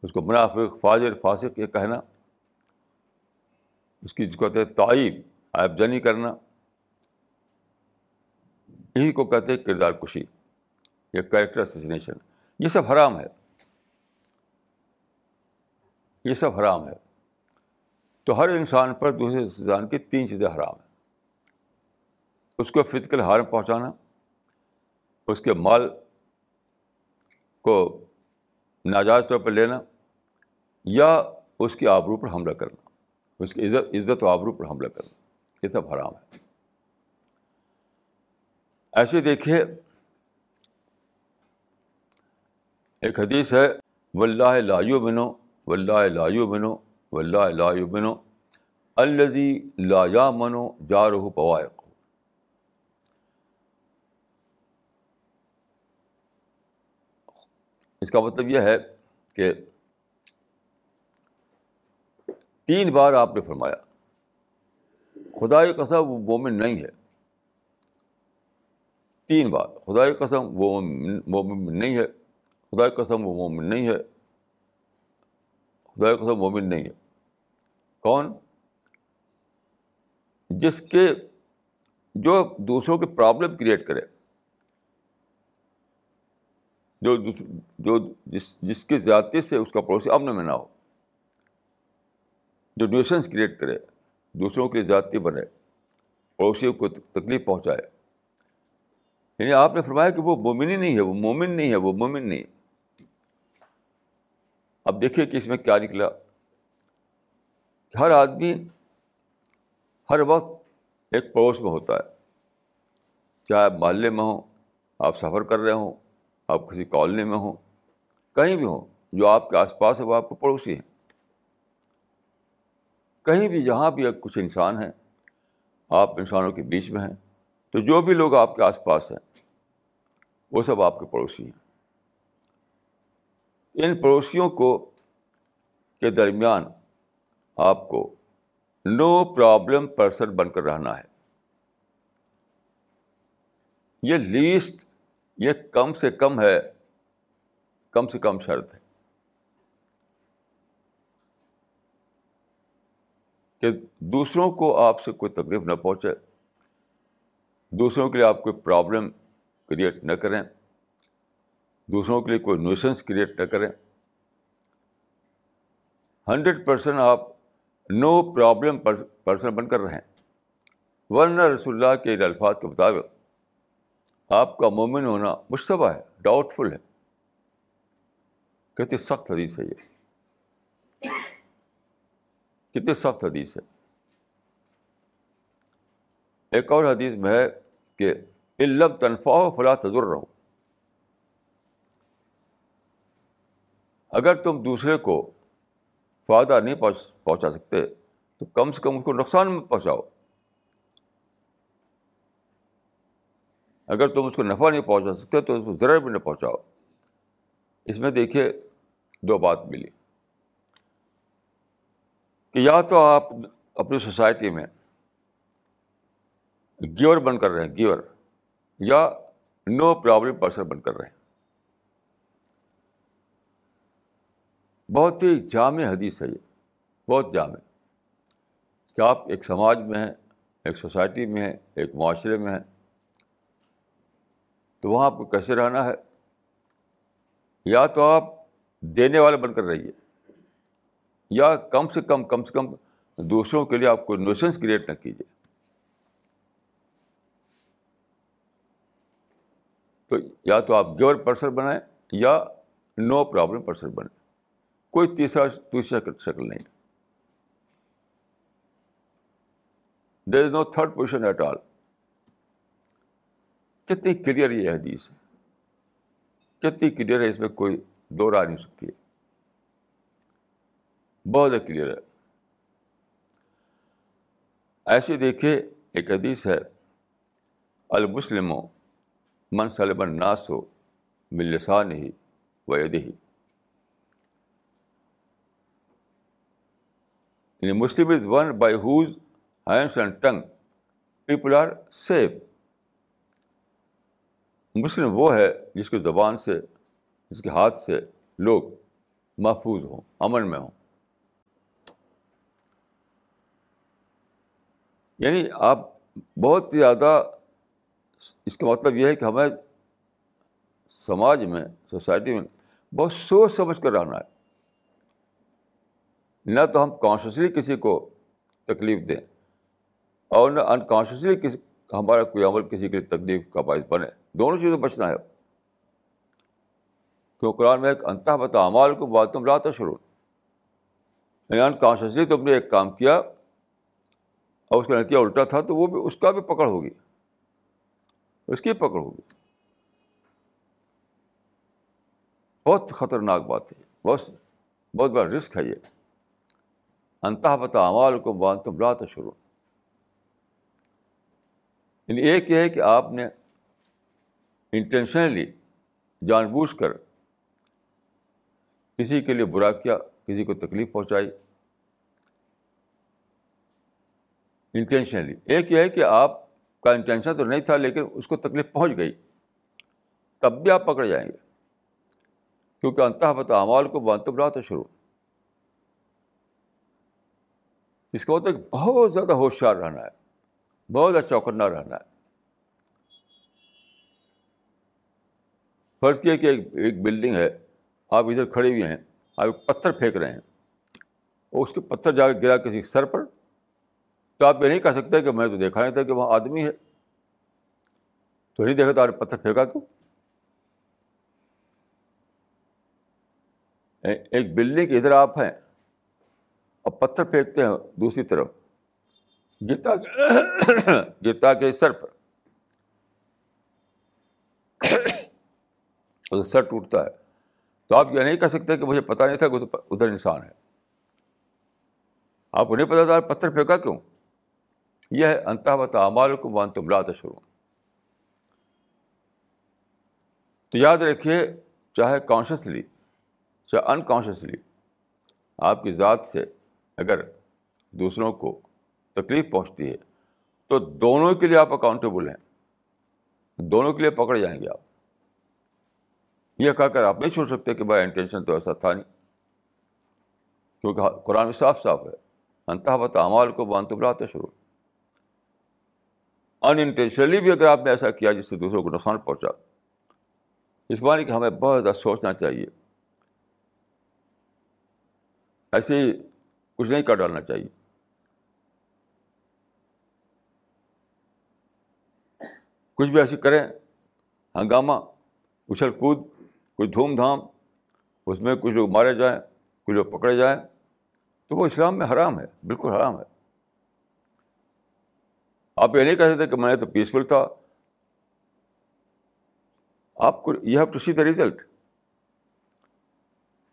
اس کو منافق فاضر فاسق یہ کہنا، اس کی جس کو کہتے ہیں تعیب عائب جنی کرنا یہی کو کہتے ہیں کردار کشی یا کریکٹر اسسنیشن یہ سب حرام ہے۔ یہ سب حرام ہے۔ تو ہر انسان پر دوسرے انسان کی تین چیزیں حرام ہیں۔ اس کو فزیکل ہارم پہنچانا، اس کے مال کو ناجائز طور پر لینا یا اس کی آبرو پر حملہ کرنا، اس کی عزت عزت و آبرو پر حملہ کرنا، یہ سب حرام ہے۔ ایسے دیکھیے، ایک حدیث ہے ولہ لا بنو ولہ لا بنو ولہ لا بنو الدی لا یا منو جا رہو پوائق اس کا مطلب یہ ہے کہ تین بار آپ نے فرمایا خدا قسم وہ مومن نہیں ہے۔ تین بار خدا قسم وہ مومن نہیں ہے خدا قسم وہ مومن نہیں ہے۔ خدا قسم مومن نہیں ہے۔ کون؟ جس کے، جو دوسروں کے پرابلم کریٹ کرے۔ جو جو جس جس کی زیادتی سے اس کا پڑوسی امن میں نہ ہو۔ جو نیوشنس کریٹ کرے، دوسروں کے لیے زیادتی بنے پڑوسیوں کو تکلیف پہنچائے۔ یعنی آپ نے فرمایا کہ وہ مومن ہی نہیں ہے، وہ مومن نہیں ہے، وہ مومن نہیں۔ اب دیکھیے کہ اس میں کیا نکلا۔ ہر آدمی ہر وقت ایک پڑوس میں ہوتا ہے۔ چاہے آپ محلے میں ہوں، آپ سفر کر رہے ہوں، آپ کسی کالونی میں ہوں، کہیں بھی ہوں، جو آپ کے آس پاس ہے، وہ آپ کے پڑوسی ہیں۔ کہیں بھی جہاں بھی کچھ انسان ہیں، آپ انسانوں کے بیچ میں ہیں، تو جو بھی لوگ آپ کے آس پاس ہیں، وہ سب آپ کے پڑوسی ہیں۔ ان پڑوسیوں کو کے درمیان آپ کو نو پرابلم پرسن بن کر رہنا ہے۔ یہ لیسٹ یہ کم سے کم ہے، کم سے کم شرط ہے۔ کہ دوسروں کو آپ سے کوئی تکلیف نہ پہنچے، دوسروں کے لیے آپ کوئی پرابلم کریٹ نہ کریں، دوسروں کے لیے کوئی نیوشنس کریٹ نہ کریں۔ ہنڈریڈ پرسینٹ آپ نو پرابلم پرسن بن کر رہے ہیں ورنہ رسول اللہ کے الفاظ کے مطابق آپ کا مومن ہونا مشتبہ ہے ڈاؤٹ فل ہے کتنی سخت حدیث ہے یہ۔ کتنی سخت حدیث ہے۔ ایک اور حدیث میں ہے کہ علم تنفا فلاں تجر رہو اگر تم دوسرے کو فائدہ نہیں پہنچا سکتے، تو کم سے کم اس کو نقصان میں پہنچاؤ۔ اگر تم اس کو نفع نہیں پہنچا سکتے، تو اس کو ضرر بھی نہ پہنچاؤ۔ اس میں دیکھیے دو بات ملی۔ کہ یا تو آپ اپنی سوسائٹی میں گیور بن کر رہے ہیں گیور، یا نو پرابلم پرسن بن کر رہے ہیں بہت ہی جامع حدیث ہے یہ، بہت جامع۔ کہ آپ ایک سماج میں ہیں، ایک سوسائٹی میں ہیں، ایک معاشرے میں ہیں، تو وہاں آپ کو کیسے رہنا ہے؟ یا تو آپ دینے والے بن کر رہیے۔ یا کم سے کم کم سے کم دوسروں کے لیے آپ کو نوشنس کریٹ نہ کیجیے۔ تو یا تو آپ گیور پرسن بنائیں یا نو پرابلم پرسن بنیں کوئی تیسرا تیسرا شکل نہیں۔ There is no third position at all کتنی کلیئر یہ حدیث ہے۔ کتنی کلیئر ہے اس میں کوئی دو راہ نہیں سکتی۔ ہے بہت کلیئر ہے۔ ایسے دیکھیے ایک حدیث ہے، المسلم من سلم الناس ہو ملسان ہی وید ہی یعنی Muslim is one by whose hands and tongue people are safe مسلم وہ ہے جس کی زبان سے، جس کے ہاتھ سے لوگ محفوظ ہوں، امن میں ہوں۔ یعنی آپ بہت زیادہ اس کا مطلب یہ ہے کہ ہمیں سماج میں، سوسائٹی میں بہت سوچ سمجھ کر رہنا ہے۔ نہ تو ہم کانشیسلی کسی کو تکلیف دیں اور نہ انکانشیسلی کسی، ہمارا کوئی عمل کسی کے تکلیف کا باعث بنے۔ دونوں چیزوں بچنا ہے۔ کیوں قرآن میں ایک انتہا بتا امال کو بات تم لاتا شروع۔ یعنی انکانشیسلی تم نے ایک کام کیا۔ اور اس کا نتیجہ الٹا تھا تو وہ بھی اس کا بھی پکڑ ہوگی۔ اس کی پکڑ ہوگی۔ بہت خطرناک بات ہے۔ بہت بہت بڑا رسک ہے یہ۔ انتہا پتہ امال کو باندھ تم رات شروع یعنی ایک یہ ہے کہ آپ نے انٹینشنلی جان بوجھ کر کسی کے لیے برا کیا، کسی کو تکلیف پہنچائی۔ انٹینشنلی ایک یہ ہے کہ آپ کا انٹینشن تو نہیں تھا لیکن اس کو تکلیف پہنچ گئی۔ تب بھی آپ پکڑ جائیں گے۔ کیونکہ انتہا پتہ امال کو باندھ رات شروع۔ اس کا مطلب بہت زیادہ ہوشیار رہنا ہے۔ بہت اچھا چوکنا رہنا ہے۔ فرض کیا کہ ایک بلڈنگ ہے، آپ ادھر کھڑے ہوئے ہیں، آپ ایک پتھر پھینک رہے ہیں۔ اور اس کے پتھر جا کے گرا کسی سر پر تو آپ یہ نہیں کہہ سکتے کہ میں تو دیکھا نہیں تھا کہ وہاں آدمی ہے۔ تو نہیں دیکھا تو آپ پتھر پھینکا کیوں؟ ایک بلڈنگ ادھر آپ ہیں۔ اور پتھر پھینکتے ہیں دوسری طرف۔ گرتا گرتا کے سر پر۔ سر ٹوٹتا ہے۔ تو آپ یہ نہیں کہہ سکتے کہ مجھے پتا نہیں تھا کہ ادھر انسان ہے۔ آپ کو نہیں پتا تھا پتھر پھینکا کیوں؟ یہ ہے انتہا بتا امال کو مان تم لاتے شروع تو یاد رکھیے، چاہے کانشیسلی چاہے انکانشیسلی آپ کی ذات سے اگر دوسروں کو تکلیف پہنچتی ہے، تو دونوں کے لیے آپ اکاؤنٹیبل ہیں۔ دونوں کے لیے پکڑ جائیں گے آپ۔ یہ کہہ کر آپ نہیں چھوڑ سکتے کہ بھائی انٹینشن تو ایسا تھا نہیں۔ کیونکہ قرآن میں صاف صاف ہے۔ انتہا بت اعمال کو بان بلاتے شروع ان انٹینشنلی بھی اگر آپ نے ایسا کیا جس سے دوسروں کو نقصان پہنچا، اس بات کہ ہمیں بہت زیادہ سوچنا چاہیے۔ ایسے ہی کچھ نہیں کر ڈالنا چاہیے۔ کچھ بھی ایسے کریں، ہنگامہ، اچھل کود کچھ دھوم دھام، اس میں کچھ لوگ مارے جائیں، کچھ لوگ پکڑے جائیں، تو وہ اسلام میں حرام ہے، بالکل حرام ہے۔ آپ یہ نہیں کہہ سکتے کہ میں تو پیسفل تھا۔ آپ کو you have to see the result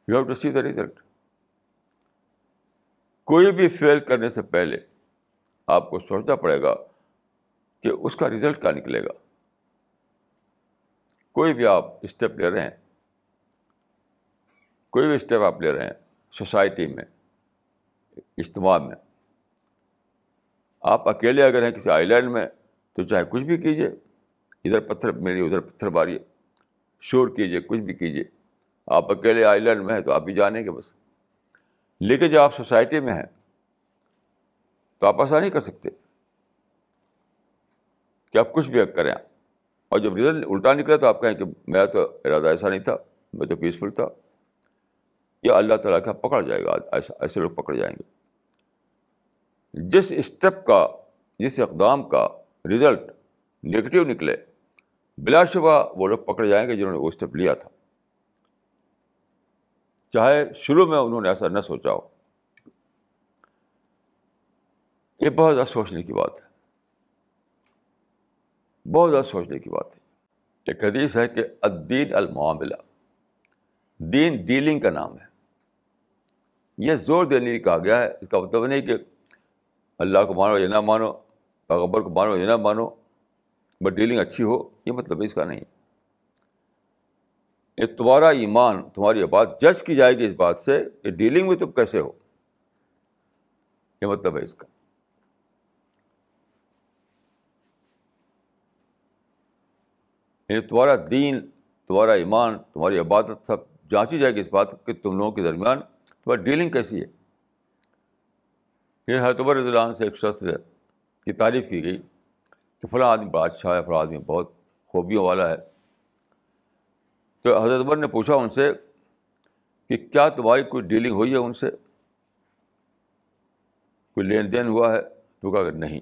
you have to see the result کوئی بھی فیل کرنے سے پہلے آپ کو سوچنا پڑے گا کہ اس کا رزلٹ کیا نکلے گا۔ کوئی بھی آپ اسٹیپ لے رہے ہیں۔ کوئی بھی اسٹیپ آپ لے رہے ہیں سوسائٹی میں، اجتماع میں۔ آپ اکیلے اگر ہیں کسی آئی لینڈ میں، تو چاہے کچھ بھی کیجیے ادھر پتھر میری، ادھر پتھر ماریے شور کیجیے کچھ بھی کیجیے آپ اکیلے آئی لینڈ میں ہیں تو آپ بھی جانیں گے بس۔ لیکن جب آپ سوسائٹی میں ہیں، تو آپ ایسا نہیں کر سکتے۔ کہ آپ کچھ بھی کریں۔ اور جب رزلٹ الٹا نکلا تو آپ کہیں کہ میرا تو ارادہ ایسا نہیں تھا، میں تو پیسفل تھا۔ یا اللہ تعالیٰ کا پکڑ جائے گا ایسا ایسے لوگ پکڑ جائیں گے۔ جس اسٹیپ کا، جس اقدام کا رزلٹ نگیٹو نکلے، بلا شبہ وہ لوگ پکڑ جائیں گے جنہوں نے وہ اسٹیپ لیا تھا۔ چاہے شروع میں انہوں نے ایسا نہ سوچا ہو۔ یہ بہت زیادہ سوچنے کی بات ہے۔ بہت زیادہ سوچنے کی بات ہے۔ ایک حدیث ہے کہ الدین المعاملہ، دین ڈیلنگ کا نام ہے۔ یہ زور دینے کہا گیا ہے، اس کا مطلب نہیں کہ اللہ کو مانو یا نہ مانو پیغبر کو مانو یا نہ مانو بٹ ڈیلنگ اچھی ہو، یہ مطلب اس کا نہیں۔ یہ تمہارا ایمان، تمہاری بات جج کی جائے گی اس بات سے کہ ڈیلنگ میں تم کیسے ہو۔ یہ مطلب ہے اس کا۔ یعنی تمہارا دین، تمہارا ایمان، تمہاری عبادت سب جانچی جائے گی اس بات کہ تم لوگوں کے درمیان۔ تمہاری ڈیلنگ کیسی ہے؟ یعنی یہ حتبر اللہ سے ایک شخص کی تعریف کی گئی کہ فلاں آدمی بڑا اچھا ہے، فلاں آدمی بہت خوبیوں والا ہے۔ تو حضرت عمر نے پوچھا ان سے کہ کیا تمہاری کوئی ڈیلنگ ہوئی ہے ان سے؟ کوئی لین دین ہوا ہے؟ تو کہا اگر نہیں۔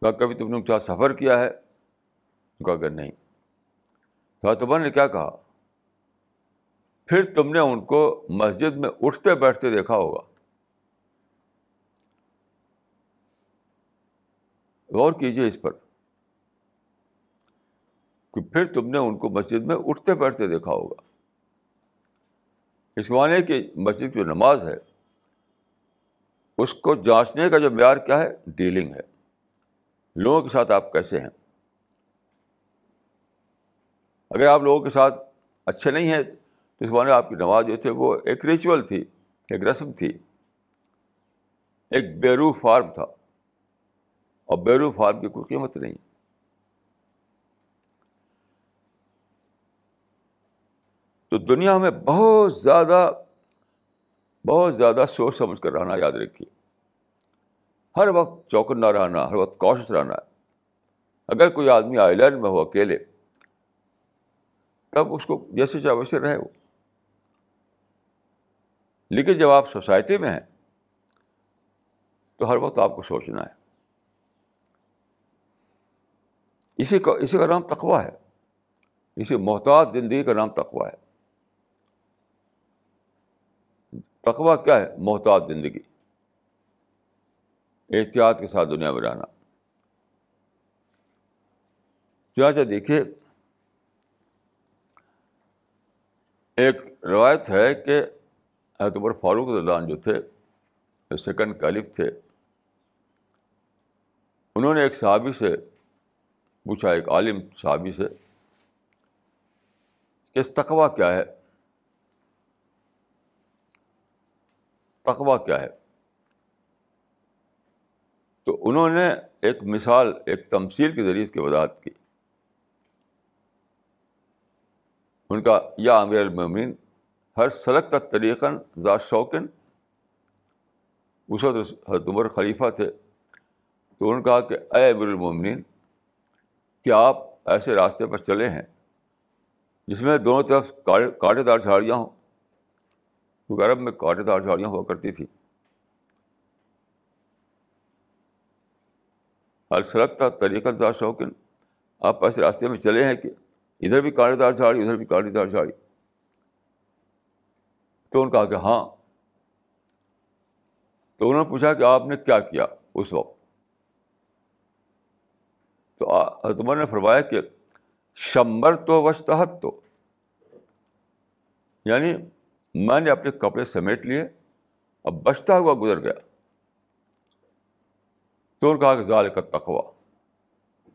کہا کبھی تم نے کیا سفر کیا ہے؟ تو کہا اگر نہیں۔ تو حضرت عمر نے کیا کہا؟ پھر تم نے ان کو مسجد میں اٹھتے بیٹھتے دیکھا ہوگا۔ غور کیجیے اس پر کہ پھر تم نے ان کو مسجد میں اٹھتے بیٹھتے دیکھا ہوگا۔ اس معنی کہ مسجد جو نماز ہے، اس کو جانچنے کا جو معیار کیا ہے، ڈیلنگ ہے۔ لوگوں کے ساتھ آپ کیسے ہیں؟ اگر آپ لوگوں کے ساتھ اچھے نہیں ہیں، تو اس معنی آپ کی نماز جو تھے وہ ایک ریچول تھی، ایک رسم تھی، ایک بیرو فارم تھا۔ اور بیرو فارم کی کوئی قیمت نہیں۔ تو دنیا میں بہت زیادہ بہت زیادہ سوچ سمجھ کر رہنا، یاد رکھیے۔ ہر وقت چوکن نہ رہنا، ہر وقت کوشش رہنا۔ ہے اگر کوئی آدمی آئی لینڈ میں ہو، اکیلے، تب اس کو جیسے چاہے ویسے رہے وہ۔ لیکن جب آپ سوسائٹی میں ہیں، تو ہر وقت آپ کو سوچنا ہے۔ اسی کا اسی کا نام تقوا ہے۔ اسی محتاط زندگی کا نام تقوا ہے۔ تقوا کیا ہے؟ محتاط زندگی۔ احتیاط کے ساتھ دنیا میں رہنا۔ چاچا دیکھیے، ایک روایت ہے کہ عمر فاروق دلان جو تھے سیکنڈ کالف تھے، انہوں نے ایک صحابی سے پوچھا ایک عالم صحابی سے کہ تقوا کیا ہے؟ تقوا کیا ہے؟ تو انہوں نے ایک مثال، ایک تمثیل کے ذریعے اس کی وضاحت کی۔ ان کا، یا امیر المین ہر سلق کا طریقن ذات شوقن اس وقت حضرت عمر خلیفہ تھے۔ تو انہوں نے کہا کہ اے امیر المومنین کیا آپ ایسے راستے پر چلے ہیں جس میں دونوں طرف کاٹے دار جھاڑیاں ہوں؟ کیونکہ عرب میں کاٹے دار جھاڑیاں ہوا کرتی تھی السلق کا طریقہ دار شوقین آپ ایسے راستے میں چلے ہیں کہ ادھر بھی کاٹے دار جھاڑی ادھر بھی کاٹے دار جھاڑی تو انہوں نے کہا کہ ہاں۔ تو انہوں نے پوچھا کہ آپ نے کیا کیا اس وقت؟ تو عمر نے فرمایا کہ شمبر تو وشتحت تو۔ یعنی میں نے اپنے کپڑے سمیٹ لیے، اب بچتا ہوا گزر گیا۔ تو انہوں نے کہا کہ ظال کا تقوا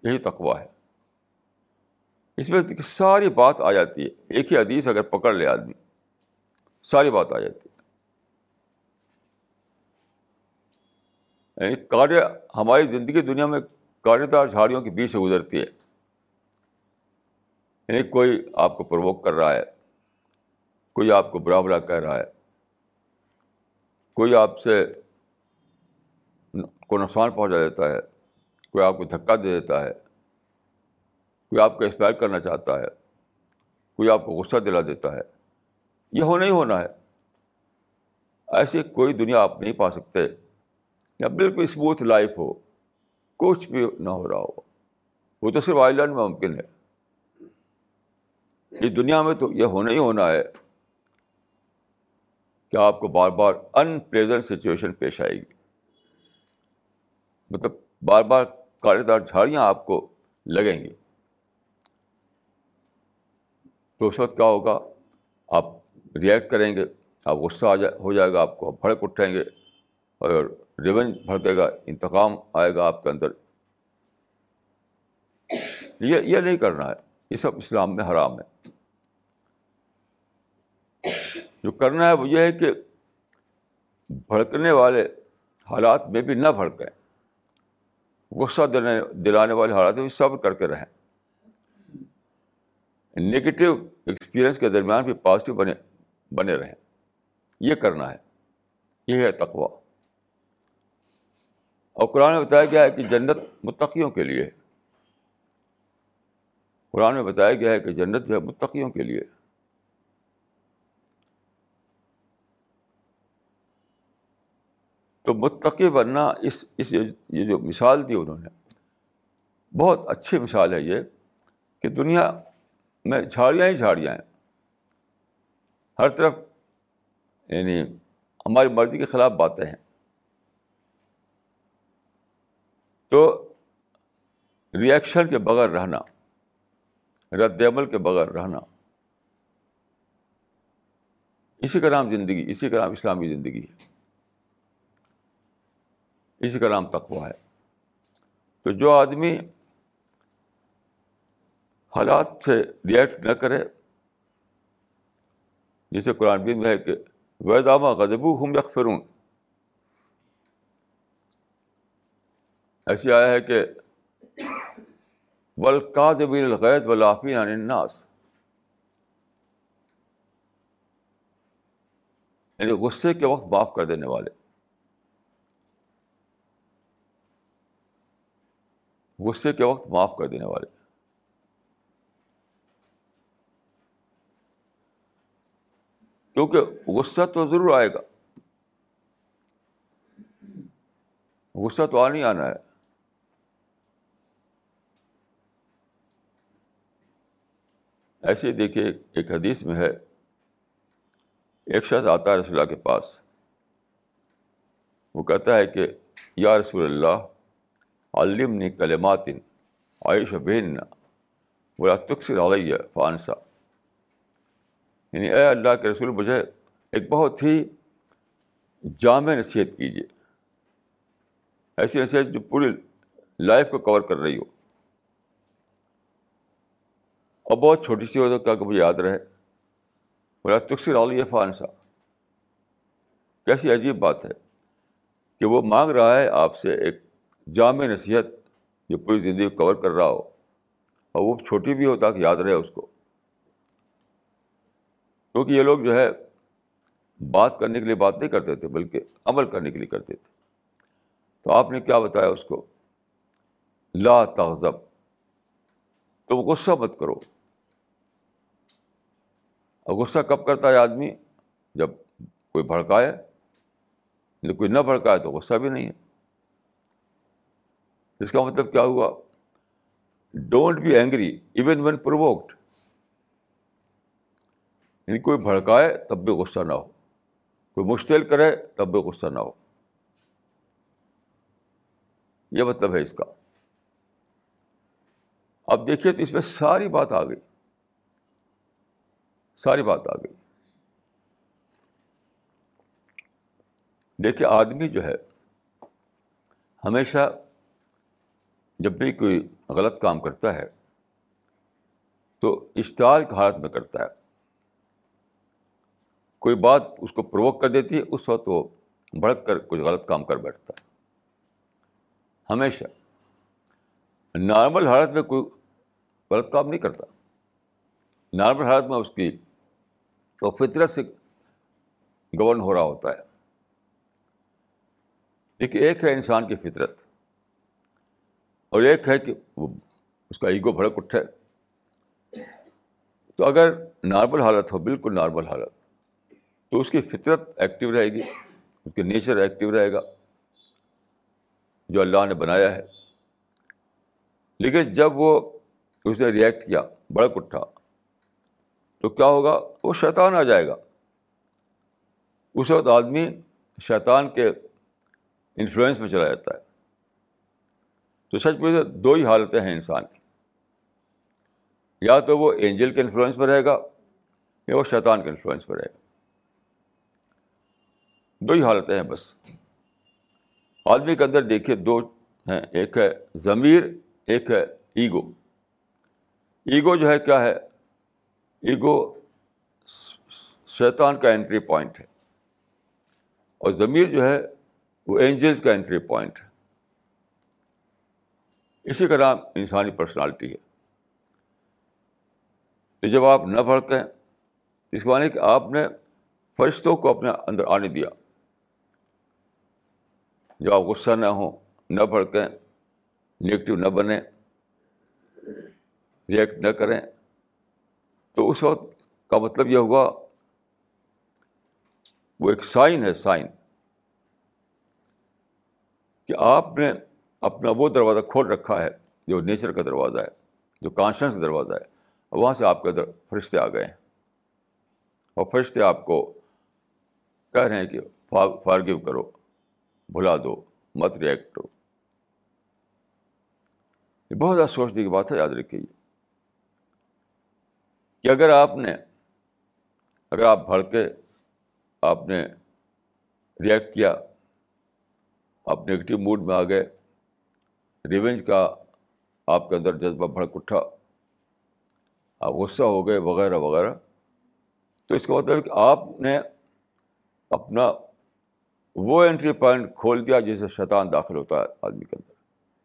یہی تقوا ہے۔ اس میں ساری بات آ جاتی ہے۔ ایک ہی حدیث اگر پکڑ لے آدمی، ساری بات آ جاتی ہے۔ یعنی کاٹے ہماری زندگی دنیا میں کاٹے دار جھاڑیوں کے بیچ سے گزرتی ہے۔ یعنی کوئی آپ کو پروک کر رہا ہے، کوئی آپ کو برا برا کہہ رہا ہے، کوئی آپ سے کو نقصان پہنچا دیتا ہے، کوئی آپ کو دھکا دے دیتا ہے، کوئی آپ کو ایکسپائر کرنا چاہتا ہے، کوئی آپ کو غصہ دلا دیتا ہے۔ یہ ہونا ہی ہونا ہے۔ ایسی کوئی دنیا آپ نہیں پا سکتے۔ یا بالکل اسموتھ لائف ہو۔ کچھ بھی نہ ہو رہا ہو۔ وہ تو صرف آئی لینڈ میں ممکن ہے۔ اس دنیا میں تو یہ ہونا ہی ہونا ہے۔ کہ آپ کو بار بار ان پلیزنٹ سچویشن پیش آئے گی؟ مطلب بار بار کالے دار جھاڑیاں آپ کو لگیں گی۔ تو اس وقت کیا ہوگا؟ آپ ریئیکٹ کریں گے، آپ غصہ آ جائے ہو جائے گا، آپ کو بھڑک اٹھیں گے اور ریونج بھڑکے گا، انتقام آئے گا آپ کے اندر۔ یہ یہ نہیں کرنا ہے۔ یہ سب اسلام میں حرام ہے۔ جو کرنا ہے وہ یہ ہے کہ بھڑکنے والے حالات میں بھی نہ بھڑکیں۔ غصہ دینے، دلانے والے حالات میں بھی صبر کر کے رہیں۔ نگیٹو ایکسپیرئنس کے درمیان بھی پازیٹیو بنے بنے رہیں۔ یہ کرنا ہے۔ یہ ہے تقوا اور قرآن میں بتایا گیا ہے کہ جنت متقیوں کے لیے قرآن میں بتایا گیا ہے کہ جنت جو ہے متقیوں کے لیے تو متقی بننا اس اس یہ جو مثال دی انہوں نے، بہت اچھی مثال ہے یہ کہ دنیا میں جھاڑیاں ہی جھاڑیاں ہیں۔ ہر طرف یعنی ہماری مرضی کے خلاف باتیں ہیں۔ تو ریئیکشن کے بغیر رہنا، رد عمل کے بغیر رہنا۔ اسی کا نام زندگی، اسی کا نام اسلامی زندگی ہے۔ اسی کا نام تقوا ہے۔ تو جو آدمی حالات سے ریئیکٹ نہ کرے جسے قرآن بین میں ہے کہ ویدامہ غدبو ہم یکفرون ایسی آیا ہے کہ ولقاد الغید ولافین عن الناس۔ یعنی غصے کے وقت معاف کر دینے والے۔ غصے کے وقت معاف کر دینے والے۔ کیونکہ غصہ تو ضرور آئے گا۔ غصہ تو آ آنا ہے۔ ایسے دیکھیے ایک حدیث میں ہے، ایک شخص آتا ہے رسول اللہ کے پاس۔ وہ کہتا ہے کہ، یا رسول اللہ علم نے کلماتن عائش و بین بولا تکسر علیہ فانسا۔ یعنی اے اللہ کے رسول، مجھے ایک بہت ہی جامع نصیحت کیجیے۔ ایسی نصیحت جو پوری لائف کو کور کر رہی ہو۔ اور بہت چھوٹی سی ہو تو کیا کہ مجھے یاد رہے۔ بولا تکسر علیہ فانسا۔ کیسی عجیب بات ہے کہ وہ مانگ رہا ہے آپ سے ایک جامع نصیحت جو پوری زندگی کو کور کر رہا ہو۔ اور وہ چھوٹی بھی ہو تاکہ یاد رہے اس کو۔ کیونکہ یہ لوگ جو ہے بات کرنے کے لیے بات نہیں کرتے تھے، بلکہ عمل کرنے کے لیے کرتے تھے۔ تو آپ نے کیا بتایا اس کو؟ لا تغضب۔ تم غصہ مت کرو۔ اور غصہ کب کرتا ہے آدمی؟ جب کوئی بھڑکائے کوئی نہ بھڑکائے تو غصہ بھی نہیں ہے۔ اس کا مطلب کیا ہوا؟ Don't be angry even when provoked یعنی کوئی بھڑکائے تب بھی غصہ نہ ہو۔ کوئی مشتعل کرے تب بھی غصہ نہ ہو۔ یہ مطلب ہے اس کا۔ اب دیکھیے تو اس میں ساری بات آ گئی۔ ساری بات آ گئی۔ دیکھیے، آدمی جو ہے، ہمیشہ جب بھی کوئی غلط کام کرتا ہے، تو اشتعال کی حالت میں کرتا ہے۔ کوئی بات اس کو پروک کر دیتی ہے، اس وقت وہ بھڑک کر کچھ غلط کام کر بیٹھتا ہے۔ ہمیشہ۔ نارمل حالت میں کوئی غلط کام نہیں کرتا۔ نارمل حالت میں اس کی تو فطرت سے گورن ہو رہا ہوتا ہے۔ ایک ایک ہے انسان کی فطرت اور ایک ہے کہ وہ، اس کا ایگو بھڑک اٹھے۔ تو اگر نارمل حالت ہو، بالکل نارمل حالت، تو اس کی فطرت ایکٹیو رہے گی، اس کے نیچر ایکٹیو رہے گا، جو اللہ نے بنایا ہے۔ لیکن جب وہ، اس نے ریئیکٹ کیا بڑک اٹھا تو کیا ہوگا؟ وہ شیطان آ جائے گا۔ اس وقت آدمی شیطان کے انفلوئنس میں چلا جاتا ہے۔ تو سچ پوچھے دو ہی حالتیں ہیں انسان کی۔ یا تو وہ اینجل کے انفلوئنس میں رہے گا یا وہ شیطان کے انفلوئنس میں رہے گا۔ دو ہی حالتیں ہیں بس۔ آدمی کے اندر دیکھیے دو ہیں۔ ایک ہے ضمیر، ایک ہے ایگو ایگو جو ہے کیا ہے؟ ایگو شیطان کا انٹری پوائنٹ ہے اور ضمیر جو ہے وہ اینجلس کا انٹری پوائنٹ ہے۔ اسی کا نام انسانی پرسنالٹی ہے۔ تو جب آپ نہ بھڑکیں، اس معنی کہ آپ نے فرشتوں کو اپنے اندر آنے دیا۔ جب آپ غصہ نہ ہوں، نہ بھڑکیں نگیٹو نہ بنیں، ریئیکٹ نہ کریں تو اس وقت کا مطلب یہ ہوگا وہ ایک سائن ہے، سائن، کہ آپ نے اپنا وہ دروازہ کھول رکھا ہے، جو نیچر کا دروازہ ہے، جو کانشنس کا دروازہ ہے وہاں سے آپ کے اندر فرشتے آ گئے ہیں۔ اور فرشتے آپ کو کہہ رہے ہیں کہ فارگیو کرو، بھلا دو، مت ریئیکٹ کرو۔ یہ بہت زیادہ سوچنے کی بات ہے، یاد رکھیے۔ کہ اگر آپ نے، اگر آپ بھڑکے آپ نے ریئیکٹ کیا، آپ نگیٹو موڈ میں آ گئے ریونج کا آپ کے اندر جذبہ بھڑک اٹھا، آپ غصہ ہو گئے وغیرہ وغیرہ، تو اس کا مطلب کہ آپ نے اپنا وہ انٹری پوائنٹ کھول دیا جسے شیطان داخل ہوتا ہے آدمی کے اندر۔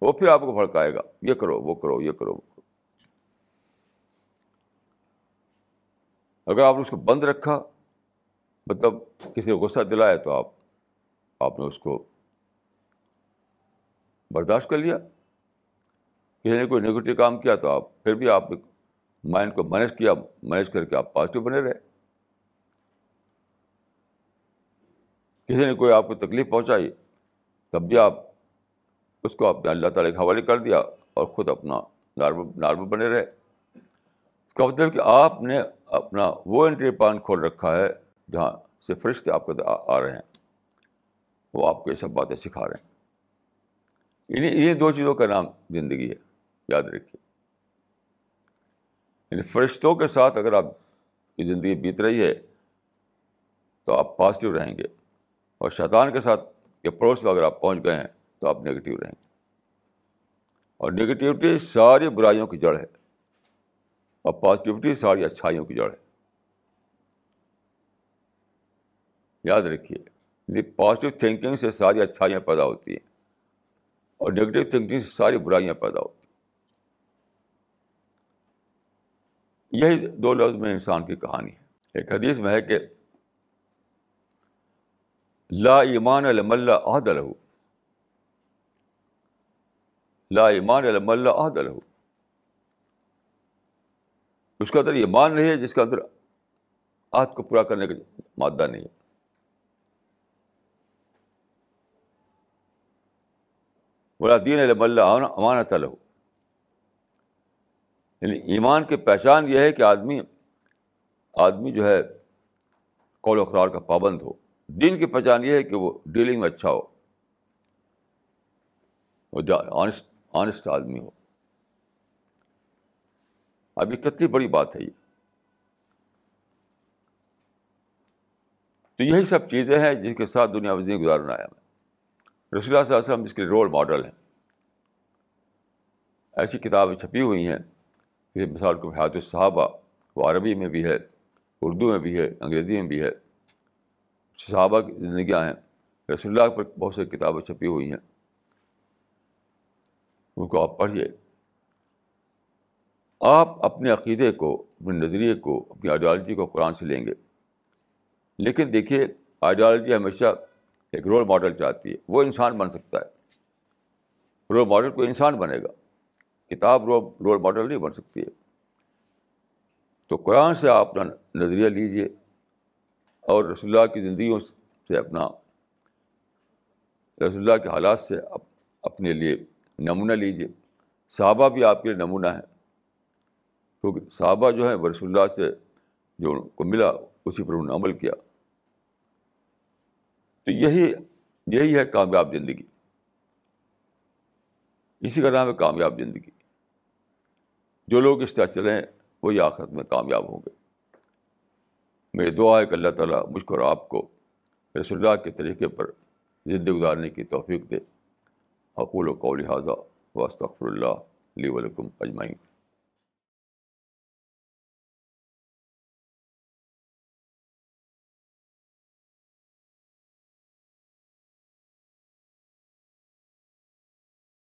وہ پھر آپ کو بھڑکائے گا، یہ کرو، وہ کرو، یہ کرو، وہ کرو۔ اگر آپ نے اس کو بند رکھا مطلب کسی کو غصہ دلایا تو آپ آپ نے اس کو برداشت کر لیا۔ کسی نے کوئی نگیٹو کام کیا تو آپ، پھر بھی آپ مائنڈ کو مینیج کیا مینیج کر کے آپ پازیٹیو بنے رہے۔ کسی نے کوئی آپ کو تکلیف پہنچائی، تب بھی آپ اس کو اپنے اللہ تعالیٰ کے حوالے کر دیا اور خود اپنا نارمل نارمل بنے رہے۔ کا مطلب کہ آپ نے اپنا وہ انٹری پوائنٹ کھول رکھا ہے جہاں سے فرشتے آپ کے آ رہے ہیں۔ وہ آپ کو یہ سب باتیں سکھا رہے ہیں۔ انہیں یہ دو چیزوں کا نام زندگی ہے، یاد رکھیے۔ یعنی فرشتوں کے ساتھ اگر آپ کی زندگی بیت رہی ہے تو آپ پازیٹیو رہیں گے اور شیطان کے ساتھ کے پڑوس میں اگر آپ پہنچ گئے ہیں تو آپ نگیٹیو رہیں گے۔ اور نگیٹیوٹی ساری برائیوں کی جڑ ہے۔ اور پازیٹیوٹی ساری اچھائیوں کی جڑ ہے۔ یاد رکھیے پازیٹیو تھنکنگ سے ساری اچھائیاں پیدا ہوتی ہیں اور نگیٹو تھنکنگ سے ساری برائیاں پیدا ہوتی ہیں۔ یہی دو لفظ میں انسان کی کہانی ہے۔ ایک حدیث میں ہے کہ لا ایمان علم اللہ عہد الح لا ایمان علم اللہ عہد الح اس کا اندر ایمان نہیں ہے، جس کا اندر عہد کو پورا کرنے کا مادہ نہیں ہے۔ بولا دین علم اللہ امانت الح یعنی ایمان کی پہچان یہ ہے کہ آدمی آدمی جو ہے قول و اقرار کا پابند ہو۔ دین کی پہچان یہ ہے کہ وہ ڈیلنگ میں اچھا ہو۔ وہ آنےسٹ آنےسٹ آدمی ہو۔ اب یہ کتنی بڑی بات ہے یہ۔ تو یہی سب چیزیں ہیں جن کے ساتھ دنیا میں زندگی گزارنا آیا میں رسول اللہ صلی اللہ علیہ وسلم جس کے رول ماڈل ہیں۔ ایسی کتابیں چھپی ہوئی ہیں۔ کہ مثال کو حیات الصحابہ، وہ عربی میں بھی ہے، اردو میں بھی ہے، انگریزی میں بھی ہے۔ صحابہ کی زندگیاں ہیں۔ رسول اللہ پر بہت سی کتابیں چھپی ہوئی ہیں۔ ان کو آپ پڑھیے۔ آپ اپنے عقیدے کو، اپنے نظریے کو، اپنی آئیڈیالوجی کو قرآن سے لیں گے۔ لیکن دیکھیے آئیڈیالوجی ہمیشہ ایک رول ماڈل چاہتی ہے۔ وہ انسان بن سکتا ہے۔ رول ماڈل کو انسان بنے گا۔ کتاب رول رول ماڈل نہیں بن سکتی ہے۔ تو قرآن سے آپ اپنا نظریہ لیجیے اور رسول اللہ کی زندگیوں سے اپنا، رسول اللہ کے حالات سے اپنے لیے نمونہ لیجیے صحابہ بھی آپ کے لیے نمونہ ہے کیونکہ صحابہ جو ہیں رسول اللہ سے جو ان کو ملا، اسی پر انہوں نے عمل کیا۔ تو یہی یہی ہے کامیاب زندگی۔ اسی کا نام ہے کامیاب زندگی۔ جو لوگ اس طرح چلیں وہی آخرت میں کامیاب ہوں گے۔ میری دعا ہے کہ اللہ تعالیٰ مجھ کو اور آپ کو رسول اللہ کے طریقے پر زندگی گزارنے کی توفیق دے۔ حقول و قول حاضہ واسطر اللہ علیہ ولکم اجمعین۔